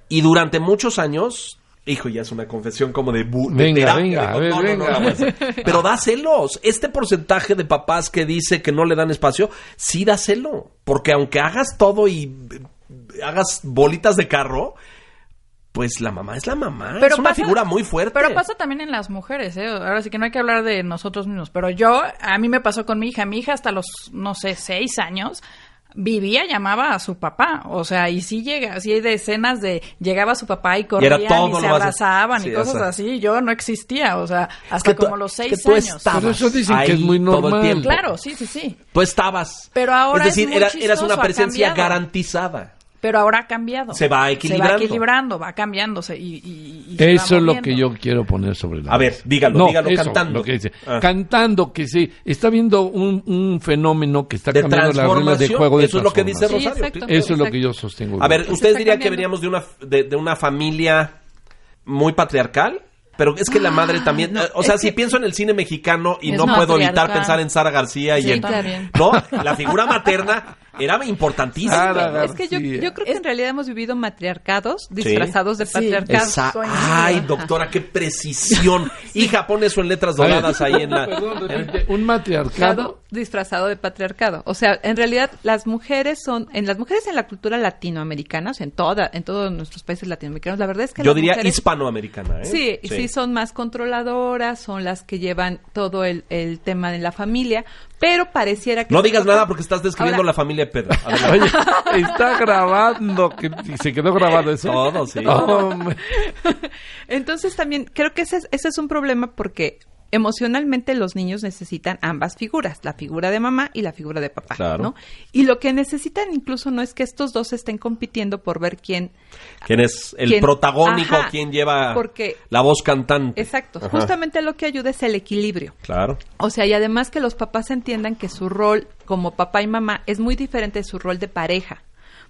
S3: Y durante muchos años, hijo, ya es una confesión como de, bu- de
S4: Venga, venga, ver,
S3: no, no. Pero da celos. Este porcentaje de papás que dice que no le dan espacio, sí da celo. Porque aunque hagas todo y eh, hagas bolitas de carro, pues la mamá es la mamá. es una
S6: pasa-
S3: figura muy fuerte.
S6: Pero pasa también en las mujeres, ¿eh? Ahora sí que no hay que hablar de nosotros mismos. Pero yo, a mí me pasó con mi hija. Mi hija hasta los, no sé, seis años vivía, llamaba a su papá. O sea, y sí llega, sí hay de escenas de llegaba su papá y
S3: era
S6: corrían y,
S3: todo
S6: se abrazaban
S3: Sí,
S6: y cosas
S3: o sea.
S6: así. Yo no existía, o sea, hasta
S3: que tú-
S6: como los
S3: es
S6: seis
S3: que tú
S6: años.
S3: estabas
S4: Pero eso dicen que es muy normal.
S6: Claro, sí, sí, sí.
S3: Tú estabas.
S6: Pero ahora
S3: Es decir,
S6: es muy
S3: era- eras una presencia garantizada.
S6: Pero ahora ha cambiado.
S3: Se va equilibrando.
S6: Se va equilibrando, va cambiándose. Y, y- y se
S4: Eso es lo que yo quiero poner sobre la
S3: A ver, dígalo, dígalo cantando.
S4: lo que dice.
S3: Ah.
S4: Cantando, que sí, está viendo un, un fenómeno que está
S3: De
S4: cambiando las reglas de juego de
S3: eso es lo que dice. Rosario.
S5: exacto.
S4: Eso es lo que yo sostengo.
S3: A ver, ¿ustedes dirían que veníamos de una, de, de una familia muy patriarcal? Pero es que la madre también, o sea, si
S5: que-
S3: pienso en el cine mexicano y no puedo evitar pensar en Sara García y en... No, la figura materna era importantísima.
S4: Sara
S5: Es que yo, creo que en realidad hemos vivido matriarcados disfrazados de
S6: Sí.
S5: patriarcados.
S3: Esa- Ay, doctora, qué precisión. Hija, pone eso en letras doradas ahí en la...
S4: Perdón, repite, un matriarcado.
S5: disfrazado de patriarcado. O sea, en realidad las mujeres son, en las mujeres en la cultura latinoamericana, o sea, en toda, en todos nuestros países latinoamericanos, la verdad es que
S3: Yo
S5: las
S3: diría
S5: mujeres-
S3: hispanoamericana, ¿eh?
S5: Sí, sí, son más controladoras, son las que llevan todo el, el tema de la familia, pero pareciera que...
S3: No digas nada porque estás describiendo
S5: Ahora-
S3: la familia de Pedro.
S4: Oye, está grabando. Que, y se quedó grabado eso.
S3: Todo, sí.
S5: Entonces también creo que ese es, ese es un problema porque emocionalmente los niños necesitan ambas figuras, la figura de mamá y la figura de papá,
S3: Claro.
S5: ¿no? Y lo que necesitan incluso no es que estos dos estén compitiendo por ver quién
S3: ¿Quién es el
S5: ¿Quién?
S3: protagónico?
S5: Ajá,
S3: ¿Quién lleva
S5: porque-
S3: la voz cantante?
S5: Exacto,
S3: Ajá.
S5: justamente lo que ayuda es el equilibrio.
S3: Claro.
S5: O sea, y además que los papás entiendan que su rol como papá y mamá es muy diferente de su rol de pareja,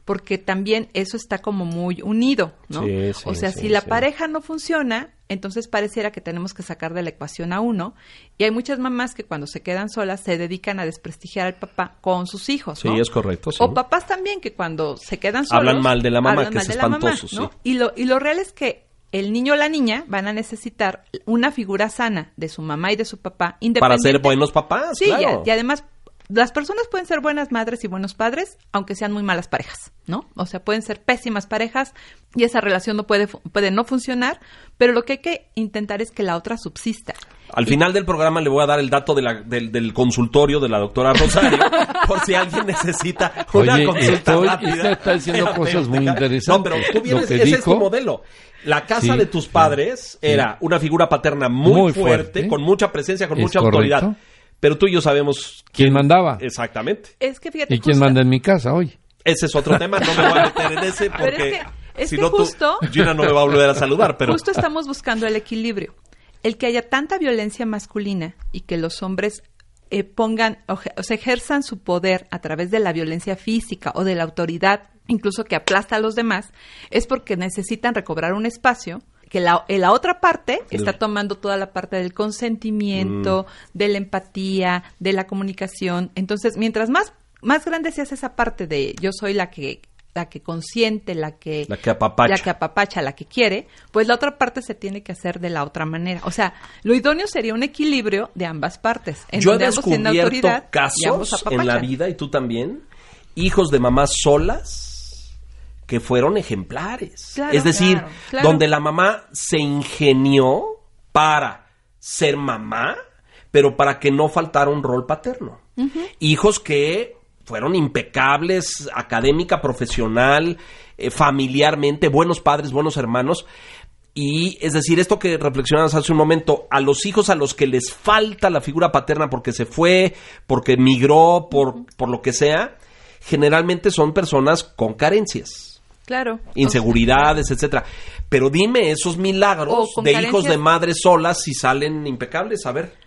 S5: porque también eso está como muy unido, ¿no?
S3: Sí, sí,
S5: o sea,
S3: sí,
S5: si la
S3: sí.
S5: pareja no funciona, entonces pareciera que tenemos que sacar de la ecuación a uno, y hay muchas mamás que cuando se quedan solas se dedican a desprestigiar al papá con sus hijos,
S3: Sí,
S5: ¿no?
S3: es correcto. sí.
S5: O papás también que cuando se quedan solos
S3: Hablan mal de la mamá, que es
S5: mamá,
S3: espantoso,
S5: ¿no?
S3: sí.
S5: Y lo y lo real es que el niño o la niña van a necesitar una figura sana de su mamá y de su papá
S3: Para
S5: independiente
S3: ser buenos papás,
S5: Sí,
S3: claro.
S5: y, y además las personas pueden ser buenas madres y buenos padres, aunque sean muy malas parejas, ¿no? O sea, pueden ser pésimas parejas y esa relación no puede puede no funcionar, pero lo que hay que intentar es que la otra subsista.
S3: Al final del programa le voy a dar el dato de la- del, del consultorio de la doctora Rosario, por si alguien necesita una
S4: Oye,
S3: consulta
S4: estoy-
S3: rápida.
S4: está diciendo cosas muy interesantes.
S3: No, pero tú
S4: Lo
S3: vienes,
S4: que
S3: ese es tu
S4: dijo-
S3: modelo. La casa
S4: Sí,
S3: de tus
S4: sí,
S3: padres era una figura paterna muy,
S4: Muy
S3: fuerte,
S4: fuerte.
S3: con mucha presencia, con
S4: Es
S3: mucha
S4: correcto.
S3: autoridad. Pero tú y yo sabemos
S4: ¿Quién mandaba?
S3: exactamente.
S5: Es que fíjate
S4: ¿Y quién manda en mi casa hoy?
S3: Ese es otro tema, no me voy a meter en ese
S5: Pero
S3: porque
S5: es que- es
S3: si
S5: que
S3: no tú-
S5: justo-
S3: Gina no me va a volver a saludar, pero
S5: Justo estamos buscando el equilibrio. El que haya tanta violencia masculina y que los hombres eh, pongan o, sea, ejerzan su poder a través de la violencia física o de la autoridad, incluso que aplasta a los demás, es porque necesitan recobrar un espacio que la, en la otra parte está tomando toda la parte del consentimiento, de la empatía, de la comunicación. Entonces, mientras más, más grande se hace esa parte de yo soy la que la que consiente, la que
S3: La que apapacha.
S5: la que apapacha, la que quiere, pues la otra parte se tiene que hacer de la otra manera. O sea, lo idóneo sería un equilibrio de ambas partes, en
S3: yo he
S5: donde ambos tienen
S3: descubierto
S5: y ambos
S3: casos en la vida, y tú también, hijos de mamás solas que fueron ejemplares.
S5: Claro,
S3: es decir,
S6: claro,
S5: claro.
S3: donde la mamá se ingenió para ser mamá, pero para que no faltara un rol paterno. Hijos que fueron impecables académica, profesional, eh, familiarmente, buenos padres, buenos hermanos. Y es decir, esto que reflexionabas hace un momento, a los hijos a los que les falta la figura paterna porque se fue, porque emigró, por, por lo que sea, generalmente son personas con carencias,
S5: Claro.
S3: inseguridades, etcétera. Pero dime esos milagros de hijos de madres solas si salen impecables, a ver.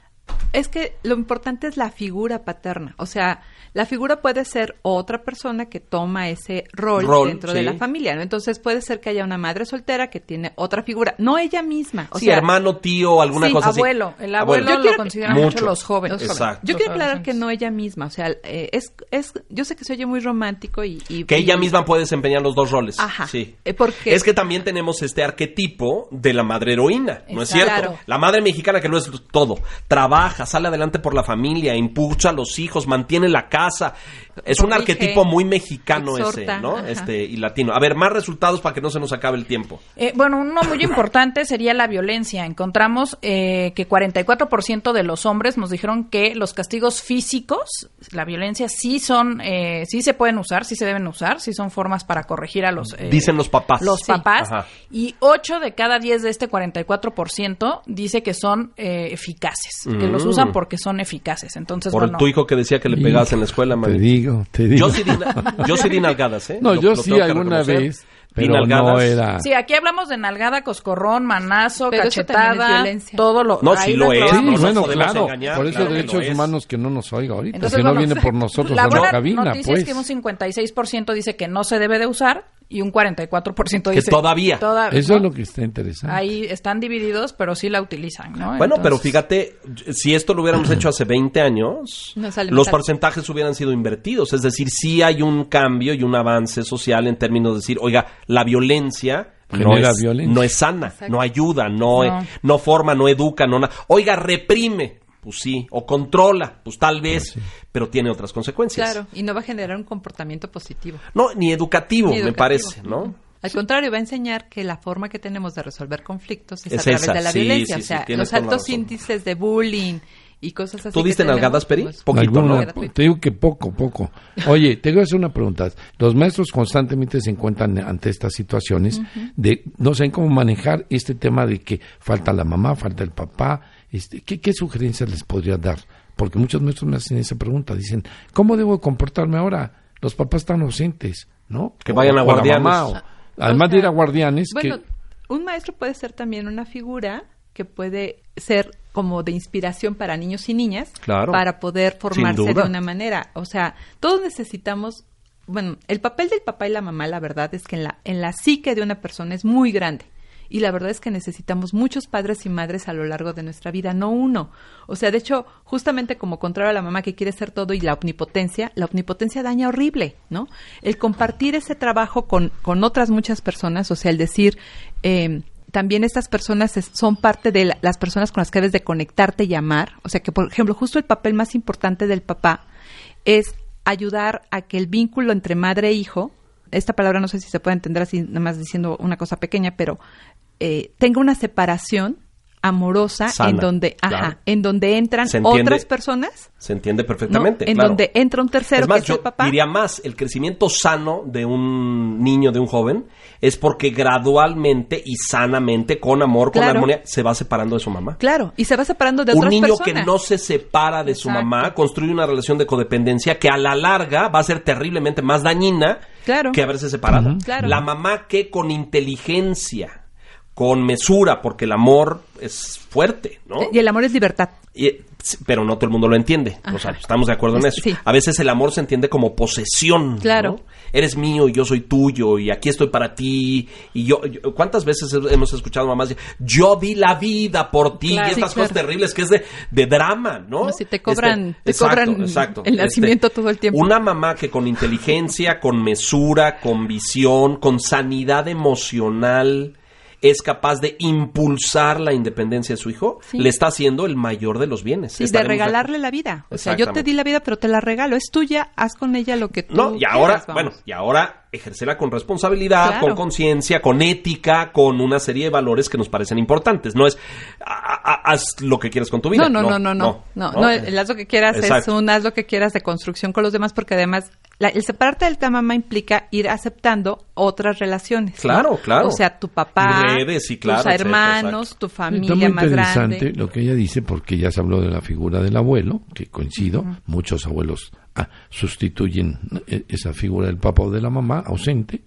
S5: Es que lo importante es la figura paterna. O sea, la figura puede ser otra persona que toma ese rol,
S3: Rol,
S5: dentro
S3: sí.
S5: de la familia, ¿no? Entonces puede ser que haya una madre soltera que tiene otra figura, no ella misma. O
S3: sí,
S5: sea,
S3: hermano, tío, alguna
S5: sí,
S3: cosa así.
S6: Abuelo, el abuelo,
S5: Yo quiero
S6: lo
S5: que-
S6: consideran
S3: Mucho.
S6: mucho los jóvenes.
S5: Los jóvenes.
S3: Exacto.
S5: Yo
S6: Los
S5: quiero aclarar que no ella misma, o sea, eh, es, es, yo sé que se oye muy romántico y... y-
S3: Que ella
S5: y-
S3: misma puede desempeñar los dos roles.
S5: Ajá.
S3: Sí.
S5: Eh, porque-
S3: Es que también tenemos este arquetipo de la madre heroína, ¿no es cierto? La madre mexicana que no es todo. Trabaja, sale adelante por la familia, impulsa a los hijos, mantiene la casa. Es un
S5: Corrige,
S3: arquetipo muy mexicano
S5: exhorta,
S3: ese, ¿no?
S5: ajá.
S3: Este, y latino. A ver, más resultados para que no se nos acabe el tiempo.
S6: Eh, bueno, uno muy importante sería la violencia. Encontramos eh, que 44% de los hombres nos dijeron que los castigos físicos, la violencia, sí son, eh, sí se pueden usar, sí se deben usar, sí son formas para corregir a los... eh,
S3: Dicen los papás.
S6: Los
S3: Sí.
S6: papás.
S3: Ajá.
S6: Y 8 de cada 10 de este 44% dice que son eh, eficaces, que los usan porque son eficaces. Entonces,
S3: Por
S6: bueno,
S3: tu hijo que decía que le pegabas en la escuela,
S4: Te
S3: Mari.
S4: digo, te digo.
S3: Yo sí di, yo sí di nalgadas, ¿eh?
S4: No,
S3: Lo-
S4: yo
S3: lo
S4: sí alguna vez, pero no era...
S6: Sí, aquí hablamos de nalgada, coscorrón, manazo,
S5: Pero eso también es
S6: cachetada,
S5: violencia.
S6: todo lo.
S3: No, sí lo es,
S4: Sí,
S3: no
S4: bueno, claro.
S3: engañar,
S4: por eso
S3: claro
S4: derechos
S3: es.
S4: humanos que no nos oiga ahorita,
S6: Entonces,
S4: que no viene por nosotros
S6: la
S4: a la cabina,
S6: noticia
S4: pues.
S6: es que un 56% dice que no se debe de usar y un 44% dice
S3: todavía.
S6: todavía,
S4: Eso
S6: ¿no?
S4: es lo que está interesante.
S6: Ahí están divididos, pero sí la utilizan, ¿no?
S3: Bueno, pero fíjate, si esto lo hubiéramos hecho hace 20 años,
S5: No sale
S3: los porcentajes hubieran sido invertidos. Es decir, sí hay un cambio y un avance social en términos de decir, oiga, la violencia no es,
S4: violencia.
S3: no es sana, no ayuda, no,
S6: No.
S3: eh, no forma, no educa, no na- Oiga, reprime, pues sí, o controla, pues tal vez, pero tiene otras consecuencias.
S5: Claro, y no va a generar un comportamiento positivo.
S3: No, ni educativo,
S5: Ni
S3: me parece, ¿no?
S5: Al contrario, va a enseñar que la forma que tenemos de resolver conflictos es,
S3: Es
S5: a través
S3: esa,
S5: de la
S3: sí,
S5: violencia.
S3: sí,
S5: o sea, los altos índices de bullying y cosas así.
S3: ¿Tú
S5: que
S3: diste nalgadas, Peri?
S5: pues,
S3: Poquito,
S4: Alguna-
S5: ¿no?
S4: Te digo que poco, poco. Oye, te voy a hacer una pregunta. Los maestros constantemente se encuentran ante estas situaciones de no saben cómo manejar este tema de que falta la mamá, falta el papá. Este, ¿qué, ¿Qué sugerencias les podría dar? Porque muchos maestros me hacen esa pregunta. Dicen, ¿cómo debo comportarme ahora? Los papás están ausentes, ¿no?
S3: Que vayan a guardianes.
S4: mamá, o- además
S5: O
S4: de ir a guardianes,
S5: Bueno,
S4: que
S5: un maestro puede ser también una figura que puede ser como de inspiración para niños y niñas
S3: Claro.
S5: para poder formarse de una manera. O sea, todos necesitamos, bueno, el papel del papá y la mamá, la verdad es que en la, en la psique de una persona es muy grande. Y la verdad es que necesitamos muchos padres y madres a lo largo de nuestra vida, no uno. O sea, de hecho, justamente como contrario a la mamá que quiere ser todo y la omnipotencia, la omnipotencia daña horrible, ¿no? El compartir ese trabajo con, con otras muchas personas, o sea, el decir, eh, también estas personas son parte de la- las personas con las que debes de conectarte y amar. O sea, que, por ejemplo, justo el papel más importante del papá es ayudar a que el vínculo entre madre e hijo, esta palabra no sé si se puede entender así, nada más diciendo una cosa pequeña, pero eh, una separación amorosa
S3: Sana,
S5: en donde, ajá, en donde entran
S3: entiende.
S5: otras personas,
S3: Se entiende
S5: ¿no?
S3: perfectamente.
S5: en
S3: claro.
S5: donde entra un tercero
S3: es más,
S5: que es
S3: yo
S5: el papá.
S3: diría más, el crecimiento sano de un niño, de un joven, es porque gradualmente y sanamente, con amor, con armonía, se va separando de su mamá.
S5: Claro, y se va separando de
S3: un
S5: otras
S3: niño
S5: personas.
S3: que no se separa de su
S6: Exacto.
S3: mamá construye una relación de codependencia que a la larga va a ser terriblemente más dañina
S5: Claro.
S3: que haberse separado.
S5: Claro.
S3: La mamá que con inteligencia, con mesura, porque el amor es fuerte, ¿no?
S5: Y el amor es libertad.
S3: Y- pero no todo el mundo lo entiende. O sea, estamos de acuerdo en
S5: Es-
S3: eso.
S5: sí.
S3: A veces el amor se entiende como posesión.
S5: Claro.
S3: ¿no? Eres mío y yo soy tuyo y aquí estoy para ti. Y yo, yo- ¿cuántas veces hemos escuchado mamás decir, yo di la vida por ti?
S5: Claro.
S3: y estas
S5: Sí,
S3: cosas
S5: claro.
S3: terribles que es de, de drama, ¿no?
S5: Como si te cobran- te
S3: exacto,
S5: cobran
S3: exacto.
S5: el nacimiento todo el tiempo.
S3: Una mamá que con inteligencia, con mesura, con visión, con sanidad emocional es capaz de impulsar la independencia de su hijo,
S5: Sí.
S3: le está haciendo el mayor de los bienes.
S5: Sí, de regalarle la vida. O sea, yo te di la vida, pero te la regalo. Es tuya, haz con ella lo que tú
S3: No, y ahora,
S5: quieras,
S3: bueno, y ahora ejercerla con responsabilidad,
S5: Claro.
S3: con conciencia, con ética, con una serie de valores que nos parecen importantes. No es a- a- haz lo que quieras con tu vida.
S5: No, no, no, no, no. No, no, el haz lo que quieras
S3: Exacto.
S5: es un haz lo que quieras de construcción con los demás, porque además la- el separarte del la mamá implica ir aceptando otras relaciones. ¿no?
S3: Claro, claro.
S5: O sea, tu papá,
S3: Y redes, sí, claro,
S5: tus hermanos, tu
S4: Está
S5: familia
S4: muy
S5: más
S4: interesante
S5: grande.
S4: lo que ella dice, porque ya se habló de la figura del abuelo, que coincido, muchos abuelos ah, sustituyen eh, esa figura del papá o de la mamá ausente.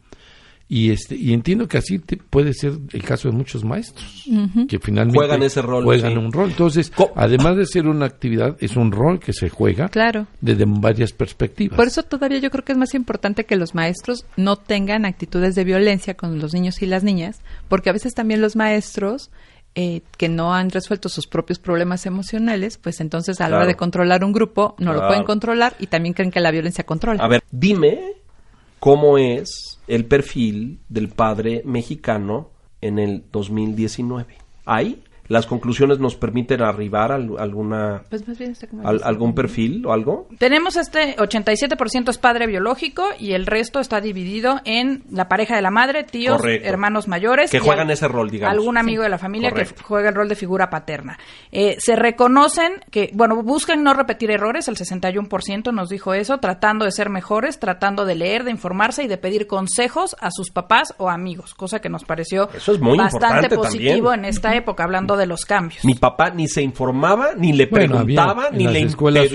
S4: Y este y entiendo que así te- puede ser el caso de muchos maestros que finalmente
S3: Juegan ese rol,
S4: juegan
S3: sí.
S4: un rol. Entonces,
S3: Co-
S4: además de ser una actividad, es un rol que se juega
S5: Claro.
S4: desde varias perspectivas.
S5: Por eso todavía yo creo que es más importante que los maestros no tengan actitudes de violencia con los niños y las niñas, porque a veces también los maestros eh, que no han resuelto sus propios problemas emocionales, pues entonces a la
S3: Claro.
S5: hora de controlar un grupo no lo pueden controlar y también creen que la violencia controla.
S3: A ver, dime cómo es el perfil del padre mexicano en el 2019. ¿Hay? ¿Las conclusiones nos permiten arribar a al- alguna
S5: Pues más bien
S3: al- algún perfil o algo?
S6: Tenemos este 87% es padre biológico y el resto está dividido en la pareja de la madre, tíos,
S3: Correcto.
S6: hermanos mayores.
S3: Que juegan
S6: al-
S3: ese rol, digamos.
S6: Algún amigo de la familia
S3: Correcto.
S6: que juega el rol de figura paterna. Eh, se reconocen que, bueno, buscan no repetir errores, el 61% nos dijo eso, tratando de ser mejores, tratando de leer, de informarse y de pedir consejos a sus papás o amigos, cosa que nos pareció
S3: Eso es muy
S6: bastante
S3: importante
S6: positivo
S3: también.
S6: en esta época, hablando de los cambios.
S3: Mi papá ni se informaba, ni le
S4: Bueno, había-
S3: preguntaba,
S4: en
S3: ni
S4: las
S3: le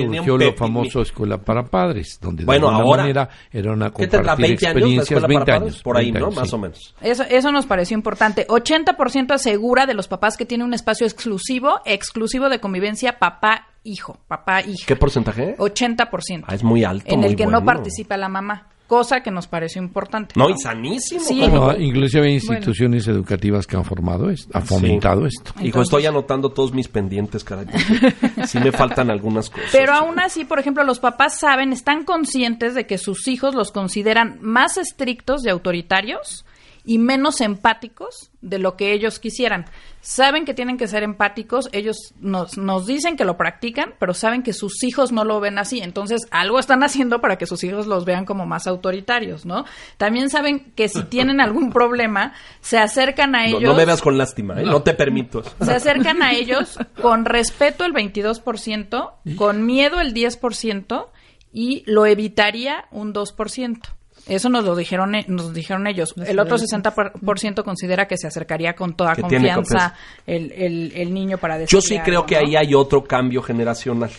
S3: un
S4: surgió lo famoso escuela para padres, donde
S3: Bueno,
S4: de alguna
S3: ahora-
S4: manera era una
S3: ¿Qué tendrá,
S4: compartir
S3: 20 años la
S4: experiencias,
S3: escuela
S4: 20
S3: para
S4: años?
S3: Por ahí,
S4: 20
S3: ¿no?
S4: años,
S3: Más
S4: sí.
S3: o menos.
S6: Eso, eso nos pareció importante. 80% asegura de los papás que tiene un espacio exclusivo, exclusivo de convivencia papá-hijo, papá-hija.
S3: ¿Qué porcentaje?
S6: 80%.
S3: Ah, es muy alto.
S6: en
S3: muy
S6: el que no
S3: bueno.
S6: participa la mamá, cosa que nos pareció importante.
S3: No, y sanísimo.
S6: Sí.
S4: inclusive hay instituciones educativas que han formado esto, han fomentado esto.
S3: Hijo,
S6: Entonces-
S3: estoy anotando todos mis pendientes, caray. Sí me faltan algunas cosas.
S6: Pero aún así, por ejemplo, los papás saben, están conscientes de que sus hijos los consideran más estrictos y autoritarios y menos empáticos de lo que ellos quisieran. Saben que tienen que ser empáticos, ellos nos, nos dicen que lo practican, pero saben que sus hijos no lo ven así. Entonces, algo están haciendo para que sus hijos los vean como más autoritarios, ¿no? También saben que si tienen algún problema, se acercan a
S3: No,
S6: ellos.
S3: no me veas con lástima, ¿eh? no. te permito.
S6: Se acercan a ellos con respeto el 22%, con miedo el 10% y lo evitaría un 2%. Eso nos lo dijeron, e- nos dijeron ellos. El otro 60% considera que se acercaría con toda confianza el, el- el niño para decirle
S3: Yo sí creo
S6: algo,
S3: que
S6: ¿no?
S3: ahí hay otro cambio generacional.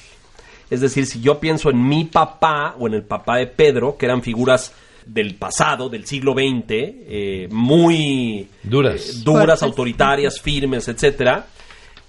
S3: Es decir, si yo pienso en mi papá o en el papá de Pedro, que eran figuras del pasado, del siglo XX, eh, muy
S4: Duras.
S3: eh, duras,
S5: Fuertes.
S3: autoritarias, firmes, etcétera,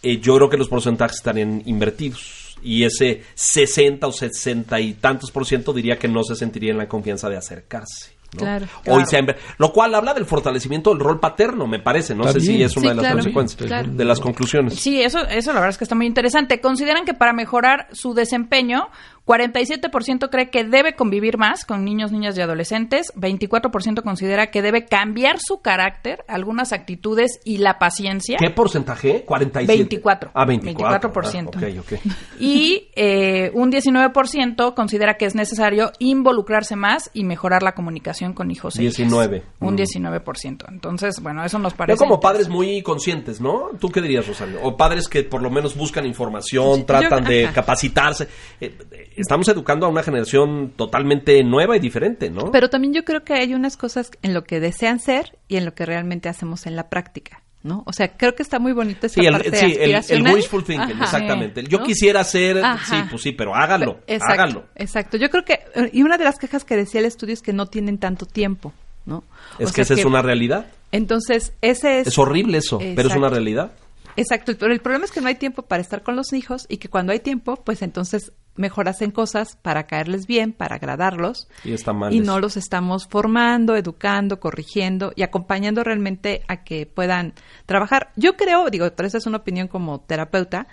S3: eh, yo creo que los porcentajes estarían invertidos. Y ese 60 o 60 y tantos por ciento diría que no se sentiría en la confianza de acercarse. ¿no?
S5: Claro.
S3: Hoy
S6: Claro.
S3: se lo cual habla del fortalecimiento del rol paterno, me parece. No sé si es una
S5: Sí,
S3: de las
S5: claro,
S3: consecuencias
S5: claro.
S3: de las conclusiones.
S6: Sí, eso, eso la verdad es que está muy interesante. Consideran que para mejorar su desempeño, 47% cree que debe convivir más con niños, niñas y adolescentes, 24% considera que debe cambiar su carácter, algunas actitudes y la paciencia.
S3: ¿Qué porcentaje? 47.
S6: 24.
S3: Ah, 24.
S6: 24%.
S3: Ah, ok, ok.
S6: Y eh, un 19% considera que es necesario involucrarse más y mejorar la comunicación con hijos e hijas.
S3: 19.
S6: Un
S3: Mm.
S6: 19%. Entonces, bueno, eso nos parece.
S3: como padres muy conscientes, ¿no? ¿Tú qué dirías, Rosario? O padres que por lo menos buscan información,
S5: Yo-
S3: tratan de capacitarse. Eh, eh, estamos educando a una generación totalmente nueva y diferente, ¿no?
S5: Pero también yo creo que hay unas cosas en lo que desean ser y en lo que realmente hacemos en la práctica, ¿no? O sea, creo que está muy bonita esa
S3: sí, el,
S5: parte
S3: sí, el- wishful thinking,
S5: Ajá.
S3: exactamente. Yo
S5: ¿No?
S3: quisiera ser,
S5: Ajá.
S3: sí, pues sí, pero háganlo,
S5: Exacto,
S3: háganlo.
S5: Exacto. Yo creo que y una de las quejas que decía el estudio es que no tienen tanto tiempo, ¿no? O
S3: Es que esa es una realidad.
S5: Entonces, ese es
S3: Es horrible eso, pero es una realidad.
S5: Exacto, pero el problema es que no hay tiempo para estar con los hijos y que cuando hay tiempo, pues entonces mejor hacen cosas para caerles bien, para agradarlos.
S3: Y está mal
S5: Y
S3: eso.
S5: no los estamos formando, educando, corrigiendo y acompañando realmente a que puedan trabajar. Yo creo, digo, pero esa es una opinión como terapeuta,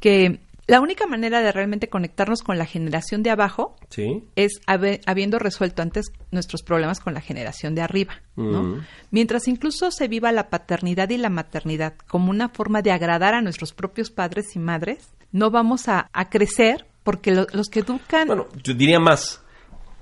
S5: que la única manera de realmente conectarnos con la generación de abajo
S3: Sí.
S5: es habiendo resuelto antes nuestros problemas con la generación de arriba, ¿no?
S3: Mm.
S5: Mientras incluso se viva la paternidad y la maternidad como una forma de agradar a nuestros propios padres y madres, no vamos a, a crecer porque lo- los que educan...
S3: Bueno, yo diría más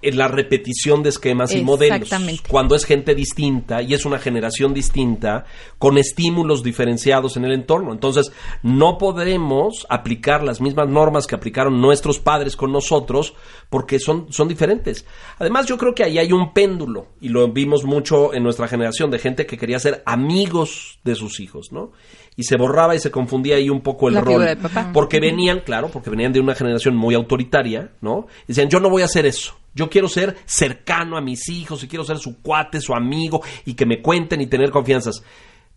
S3: en la repetición de esquemas y modelos.
S5: Exactamente.
S3: Cuando es gente distinta y es una generación distinta con estímulos diferenciados en el entorno. Entonces, no podremos aplicar las mismas normas que aplicaron nuestros padres con nosotros porque son, son diferentes. Además, yo creo que ahí hay un péndulo y lo vimos mucho en nuestra generación de gente que quería ser amigos de sus hijos, ¿no? Y se borraba y se confundía ahí un poco el
S5: La
S3: rol.
S5: del papá.
S3: Porque venían, claro, porque venían de una generación muy autoritaria, ¿no? Y decían, yo no voy a hacer eso. Yo quiero ser cercano a mis hijos y quiero ser su cuate, su amigo y que me cuenten y tener confianzas.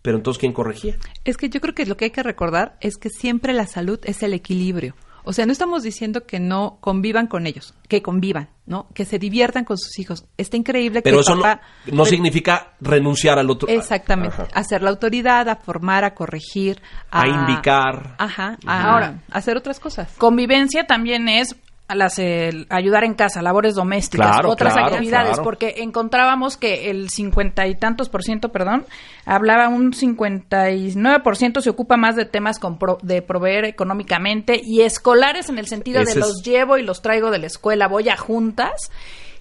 S3: Pero entonces, ¿quién corregía?
S5: Es que yo creo que lo que hay que recordar es que siempre la salud es el equilibrio. O sea, no estamos diciendo que no convivan con ellos, que convivan, ¿no? Que se diviertan con sus hijos. Está increíble que
S3: Pero eso no,
S5: papá
S3: no
S5: re-
S3: significa renunciar al otro.
S5: Exactamente.
S3: Ajá.
S5: A ser la autoridad, a formar, a corregir,
S3: A indicar.
S5: Ajá. A,
S6: Ahora.
S5: a hacer otras cosas.
S6: Convivencia también es a las, el ayudar en casa, labores domésticas,
S3: Claro,
S6: otras
S3: claro,
S6: actividades,
S3: claro.
S6: porque encontrábamos que el cincuenta y tantos por ciento, perdón, hablaba un 59 por ciento se ocupa más de temas con pro- de proveer económicamente y escolares en el sentido
S3: Ese
S6: de
S3: es-
S6: los llevo y los traigo de la escuela, voy a juntas,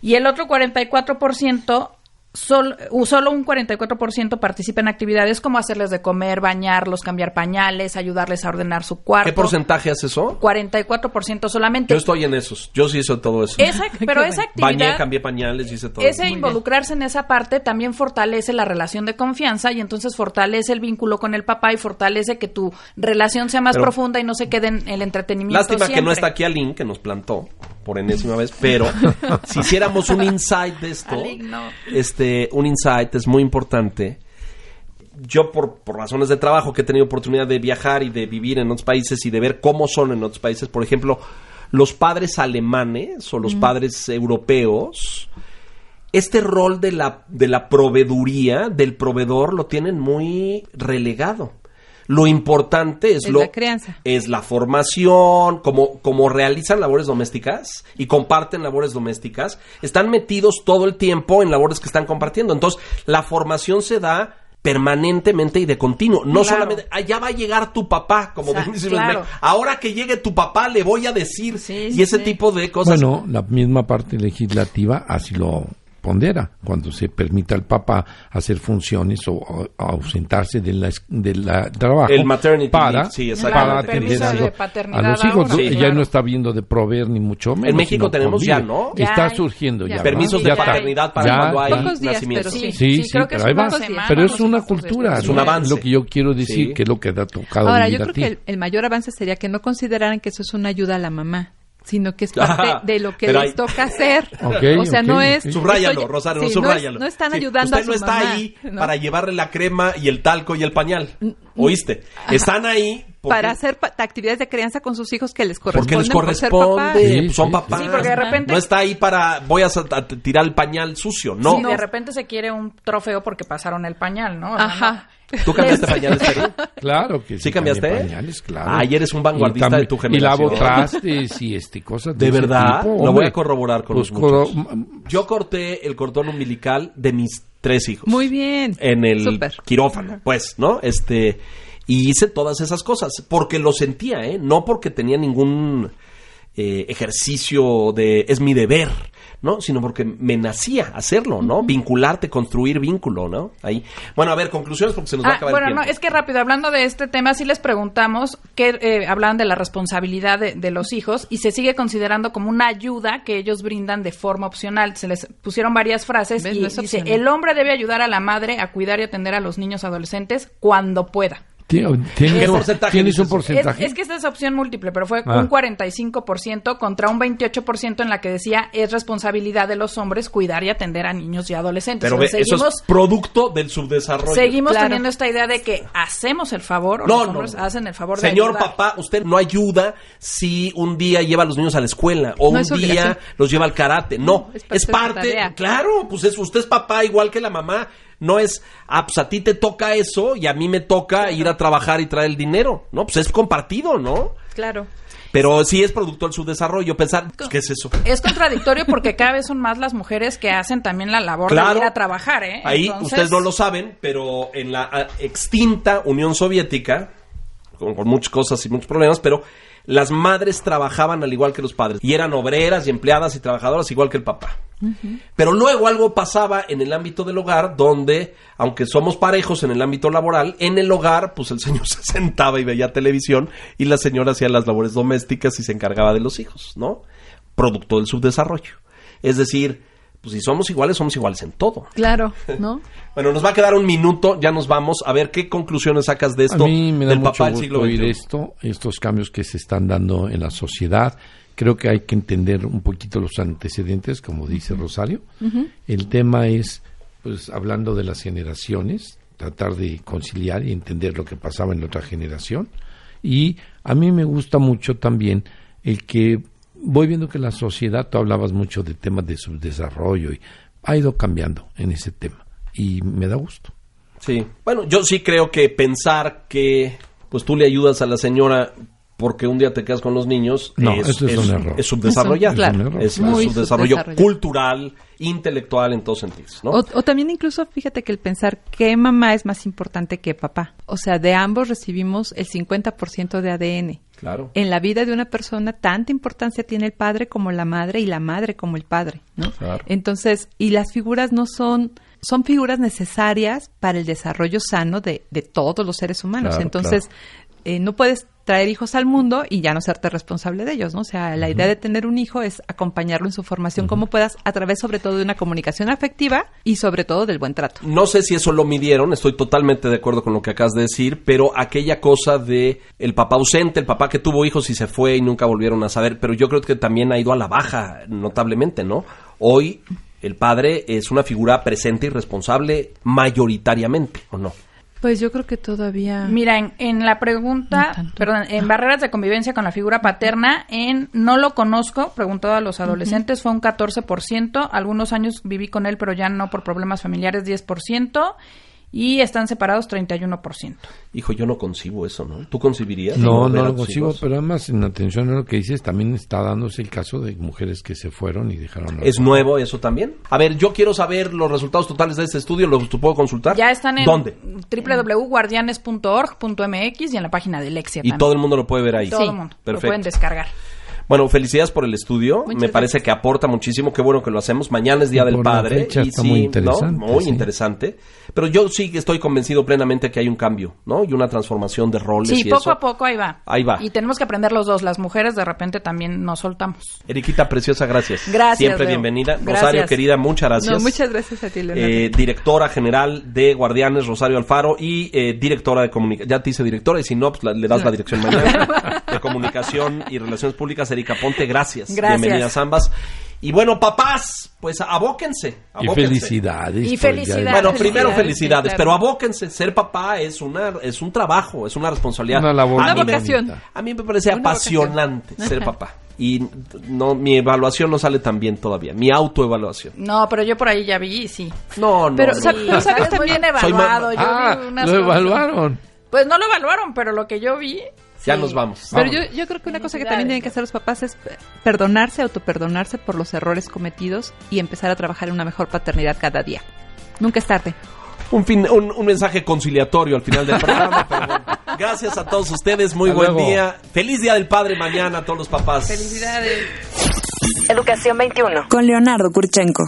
S6: y el otro 44 por ciento sol- solo un 44% participa en actividades como hacerles de comer, bañarlos, cambiar pañales, ayudarles a ordenar su cuarto.
S3: ¿Qué porcentaje hace eso?
S6: 44% solamente.
S3: Yo estoy en esos. Yo sí hice todo eso.
S6: Esa- pero esa actividad
S3: Bañé, cambié pañales, hice todo.
S6: ese involucrarse en esa parte también fortalece la relación de confianza y entonces fortalece el vínculo con el papá y fortalece que tu relación sea más
S3: Pero-
S6: profunda y no se quede en el entretenimiento.
S3: Lástima que no
S6: siempre.
S3: está aquí Alin, que nos plantó por enésima vez, pero si hiciéramos un insight de esto, este, un insight es muy importante. Yo por, por razones de trabajo que he tenido oportunidad de viajar y de vivir en otros países y de ver cómo son en otros países, por ejemplo, los padres alemanes o los padres europeos, este rol de la, de la proveeduría, del proveedor, lo tienen muy relegado. Lo importante es,
S5: Es
S3: lo,
S5: la crianza.
S3: es la formación, como, como realizan labores domésticas y comparten labores domésticas, están metidos todo el tiempo en labores que están compartiendo. Entonces, la formación se da permanentemente y de continuo. No
S6: Claro.
S3: solamente, "Ah, ya va a llegar tu papá, como
S6: O sea, claro.
S3: ahora que llegue tu papá le voy a decir.
S6: Sí,
S3: y
S6: sí,
S3: ese
S6: sí.
S3: tipo de cosas.
S4: Bueno, la misma parte legislativa así lo pondera, cuando se permita al papá hacer funciones o, o ausentarse de la, de la trabajo
S3: El maternity
S4: para,
S3: sí,
S4: para atender a, a los hijos.
S3: sí,
S6: claro.
S4: no está viendo de proveer ni mucho menos.
S3: México
S4: sino
S3: tenemos ya. ¿no?
S6: Ya
S4: está
S6: hay.
S4: surgiendo
S5: Ya.
S4: ya.
S3: Permisos de
S4: Ya
S3: paternidad para
S4: Ya
S3: cuando hay
S5: Pocos días,
S3: nacimientos.
S5: pero
S6: Sí,
S4: Sí,
S6: que
S4: pero
S6: semana,
S4: Pero es una cultura.
S6: pero
S3: Es un avance.
S4: Lo que yo quiero decir,
S3: Sí.
S4: que es lo que ha tocado
S5: Ahora, yo creo que el, el mayor avance sería que no consideraran que eso es una ayuda a la mamá, sino que es parte de lo que les
S3: hay-
S5: toca hacer.
S4: Ok,
S5: o sea, no es...
S3: Subráyalo,
S5: estoy-
S3: Rosario,
S5: sí, no es-
S3: subráyalo.
S5: No, están
S3: Sí,
S5: ayudando
S3: Usted
S5: a
S3: no está
S5: mamá,
S3: ahí
S5: ¿no?
S3: para llevarle la crema y el talco y el pañal. ¿Oíste? Están ahí porque,
S5: Para hacer pa- actividades de crianza con sus hijos que les
S3: porque
S5: corresponden
S3: les
S5: por ser papás.
S3: corresponde.
S4: Sí,
S3: pues son papás.
S6: sí, porque de repente-
S3: No está ahí para voy a, tirar el pañal sucio. No.
S6: Sí, de repente se quiere un trofeo porque pasaron el pañal, ¿no? O sea,
S5: Ajá.
S3: ¿Tú cambiaste pañales, Peri?
S4: Claro que sí.
S3: ¿Sí cambiaste?
S4: pañales, claro.
S3: Ay, eres un vanguardista
S4: Y también-
S3: de tu
S4: Y
S3: generación.
S4: lavo trastes y este, cosas de
S3: ¿De
S4: ese
S3: verdad?
S4: tipo,
S3: Lo voy a corroborar con
S4: Pues
S3: los muchachos.
S4: corro-
S3: Yo corté el cordón umbilical de mis tres hijos.
S5: Muy bien.
S3: En el quirófano, pues, ¿no? Este, y hice todas esas cosas porque lo sentía, ¿eh? No porque tenía ningún eh, ejercicio de es mi deber, ¿no? Sino porque me nacía hacerlo, ¿no? Vincularte, construir vínculo, ¿no? Ahí. Bueno, a ver, conclusiones porque se nos va a
S6: Ah,
S3: acabar
S6: bueno,
S3: el
S6: no,
S3: tiempo.
S6: es que rápido, hablando de este tema, sí les preguntamos que eh, hablaban de la responsabilidad de, de los hijos y se sigue considerando como una ayuda que ellos brindan de forma opcional. Se les pusieron varias frases
S5: ¿Ves?
S6: y dice,
S5: opcional.
S6: el hombre debe ayudar a la madre a cuidar y atender a los niños adolescentes cuando pueda.
S4: Tie-
S3: ¿Qué
S4: ¿Tienes, un-
S3: porcentaje
S4: ¿tienes
S3: dices
S4: un?
S6: Es,
S4: porcentaje?
S6: es que esta es opción múltiple, pero fue
S4: Ah.
S6: un 45% contra un 28% en la que decía es responsabilidad de los hombres cuidar y atender a niños y adolescentes.
S3: Pero
S6: O
S3: ve,
S6: sea,
S3: eso
S6: seguimos,
S3: es producto del subdesarrollo.
S6: seguimos
S5: Claro.
S6: teniendo esta idea de que hacemos el favor o
S3: No,
S6: los
S3: no,
S6: hombres
S3: no.
S6: hacen el favor de
S3: Señor
S6: ayudar.
S3: papá, usted no ayuda si un día lleva a los niños a la escuela o
S5: No
S3: un
S5: es
S3: día los lleva al karate. No,
S5: Es
S3: es,
S5: parte de su
S3: parte. Claro, pues es, usted es papá igual que la mamá. No es, ah, pues a ti te toca eso y a mí me toca ir a trabajar y traer el dinero. No, pues es compartido, ¿no?
S5: Claro.
S3: Pero sí es producto del subdesarrollo. Pensar, pues, ¿qué es eso?
S6: Es contradictorio porque cada vez son más las mujeres que hacen también la labor
S3: Claro.
S6: de ir a trabajar, ¿eh?
S3: Ahí
S6: Entonces,
S3: ustedes no lo saben, pero en la ah, extinta Unión Soviética, con, con muchas cosas y muchos problemas, pero las madres trabajaban al igual que los padres. Y eran obreras y empleadas y trabajadoras igual que el papá. Pero luego algo pasaba en el ámbito del hogar donde, aunque somos parejos en el ámbito laboral, en el hogar, pues el señor se sentaba y veía televisión y la señora hacía las labores domésticas y se encargaba de los hijos, ¿no? Producto del subdesarrollo. Es decir, pues si somos iguales, somos iguales en todo.
S5: Claro, ¿no?
S3: Bueno, nos va a quedar un minuto, ya nos vamos. A ver qué conclusiones sacas de esto
S4: A mí me da
S3: del
S4: mucho
S3: papá del
S4: gusto
S3: siglo
S4: oír esto, estos cambios que se están dando en la sociedad. Creo que hay que entender un poquito los antecedentes, como dice Rosario. El tema es, pues, hablando de las generaciones, tratar de conciliar y entender lo que pasaba en la otra generación. Y a mí me gusta mucho también el que voy viendo que la sociedad, tú hablabas mucho de temas de subdesarrollo y ha ido cambiando en ese tema. Y me da gusto.
S3: Sí. Bueno, yo sí creo que pensar que pues tú le ayudas a la señora porque un día te quedas con los niños
S4: No,
S3: es,
S4: eso es un error.
S3: es subdesarrollar.
S5: Es un- claro,
S3: es
S4: es
S3: un subdesarrollo
S5: subdesarrollado.
S3: cultural, intelectual en todos sentidos, ¿no?
S5: O, o también incluso fíjate que el pensar que mamá es más importante que papá. O sea, de ambos recibimos el 50% de ADN.
S3: Claro.
S5: En la vida de una persona tanta importancia tiene el padre como la madre y la madre como el padre, ¿no?
S3: Claro.
S5: Entonces, y las figuras no son son figuras necesarias para el desarrollo sano de, de todos los seres humanos.
S4: Claro,
S5: Entonces, eh, no puedes traer hijos al mundo y ya no serte responsable de ellos, ¿no? O sea, la idea de tener un hijo es acompañarlo en su formación como puedas a través sobre todo de una comunicación afectiva y sobre todo del buen trato.
S3: No sé si eso lo midieron, estoy totalmente de acuerdo con lo que acabas de decir, pero aquella cosa de el papá ausente, el papá que tuvo hijos y se fue y nunca volvieron a saber, pero yo creo que también ha ido a la baja notablemente, ¿no? Hoy el padre es una figura presente y responsable mayoritariamente, ¿o no?
S5: Pues yo creo que todavía...
S6: Mira, en, en la pregunta, perdón, en barreras de convivencia con la figura paterna, en no lo conozco, preguntado a los adolescentes, fue un 14%. Algunos años viví con él, pero ya no por problemas familiares, 10%. Y están separados 31%.
S3: Hijo, yo no concibo eso, ¿no? ¿Tú concibirías?
S4: No, no lo
S3: hijos?
S4: pero además en atención a lo que dices, también está dándose el caso de mujeres que se fueron y dejaron
S3: ¿Es nuevo eso también? A ver, yo quiero saber los resultados totales de este estudio, ¿los puedo consultar?
S6: Ya están en
S3: ¿Dónde?
S6: www.guardianes.org.mx y en la página de Lexia
S3: Y
S6: también.
S3: todo el mundo lo puede ver ahí.
S6: Todo el mundo. Lo pueden descargar.
S3: Bueno, felicidades por el estudio.
S5: Muchas
S3: Me parece que aporta muchísimo. Qué bueno que lo hacemos. Mañana es Día
S4: Y
S3: del Padre.
S4: fecha
S3: y
S4: está
S3: sí,
S4: muy
S3: ¿no?
S4: interesante,
S3: Muy
S4: sí.
S3: interesante. Pero yo sí que estoy convencido plenamente que hay un cambio, ¿no? Y una transformación de roles
S6: Sí,
S3: y
S6: poco
S3: eso.
S6: a poco ahí va.
S3: Ahí va.
S6: Y tenemos que aprender los dos. Las mujeres de repente también nos soltamos.
S3: Eriquita Preciosa, gracias.
S6: Gracias,
S3: Siempre
S6: Leo.
S3: bienvenida.
S6: Gracias.
S3: Rosario, querida, muchas gracias.
S5: No, muchas gracias a ti, Leonardo.
S3: Eh, directora general de Guardianes, Rosario Alfaro, y eh, directora de comunicación. Ya te hice directora, y si no, pues la- le das la dirección mañana. de comunicación y relaciones públicas, Erika Ponte, gracias.
S6: Gracias.
S3: Bienvenidas ambas. Y bueno, papás, pues abóquense.
S4: Y felicidades.
S6: Y
S4: Día
S6: felicidades.
S3: Bueno,
S6: Felicidades,
S3: primero
S6: sí,
S3: felicidades,
S6: claro.
S3: pero abóquense. Ser papá es una es un trabajo, es una responsabilidad.
S4: Una labor
S3: a,
S5: Una
S3: mí me,
S5: vocación.
S3: a mí me parece
S5: Una
S3: apasionante ser papá. Y no mi evaluación no sale tan bien todavía. Mi autoevaluación.
S6: No, pero yo por ahí ya vi sí.
S3: No, no.
S5: Pero,
S3: no.
S5: sab- pero sabes también...
S6: evaluado. yo
S4: Ah,
S6: vi unas
S4: lo
S6: cosas.
S4: evaluaron.
S6: Pues no lo evaluaron, pero lo que yo vi.
S3: Ya
S6: sí.
S3: nos vamos.
S5: Pero yo, yo creo que una cosa que también tienen que hacer los papás es perdonarse, autoperdonarse por los errores cometidos y empezar a trabajar en una mejor paternidad cada día. Nunca es tarde.
S3: un, fin, un, un mensaje conciliatorio al final del programa. pero bueno. Gracias a todos ustedes, muy
S4: Hasta
S3: buen
S4: luego.
S3: día. Feliz Día del Padre mañana a todos los papás.
S6: Felicidades.
S1: Educación 21.
S2: Con Leonardo Kurchenko.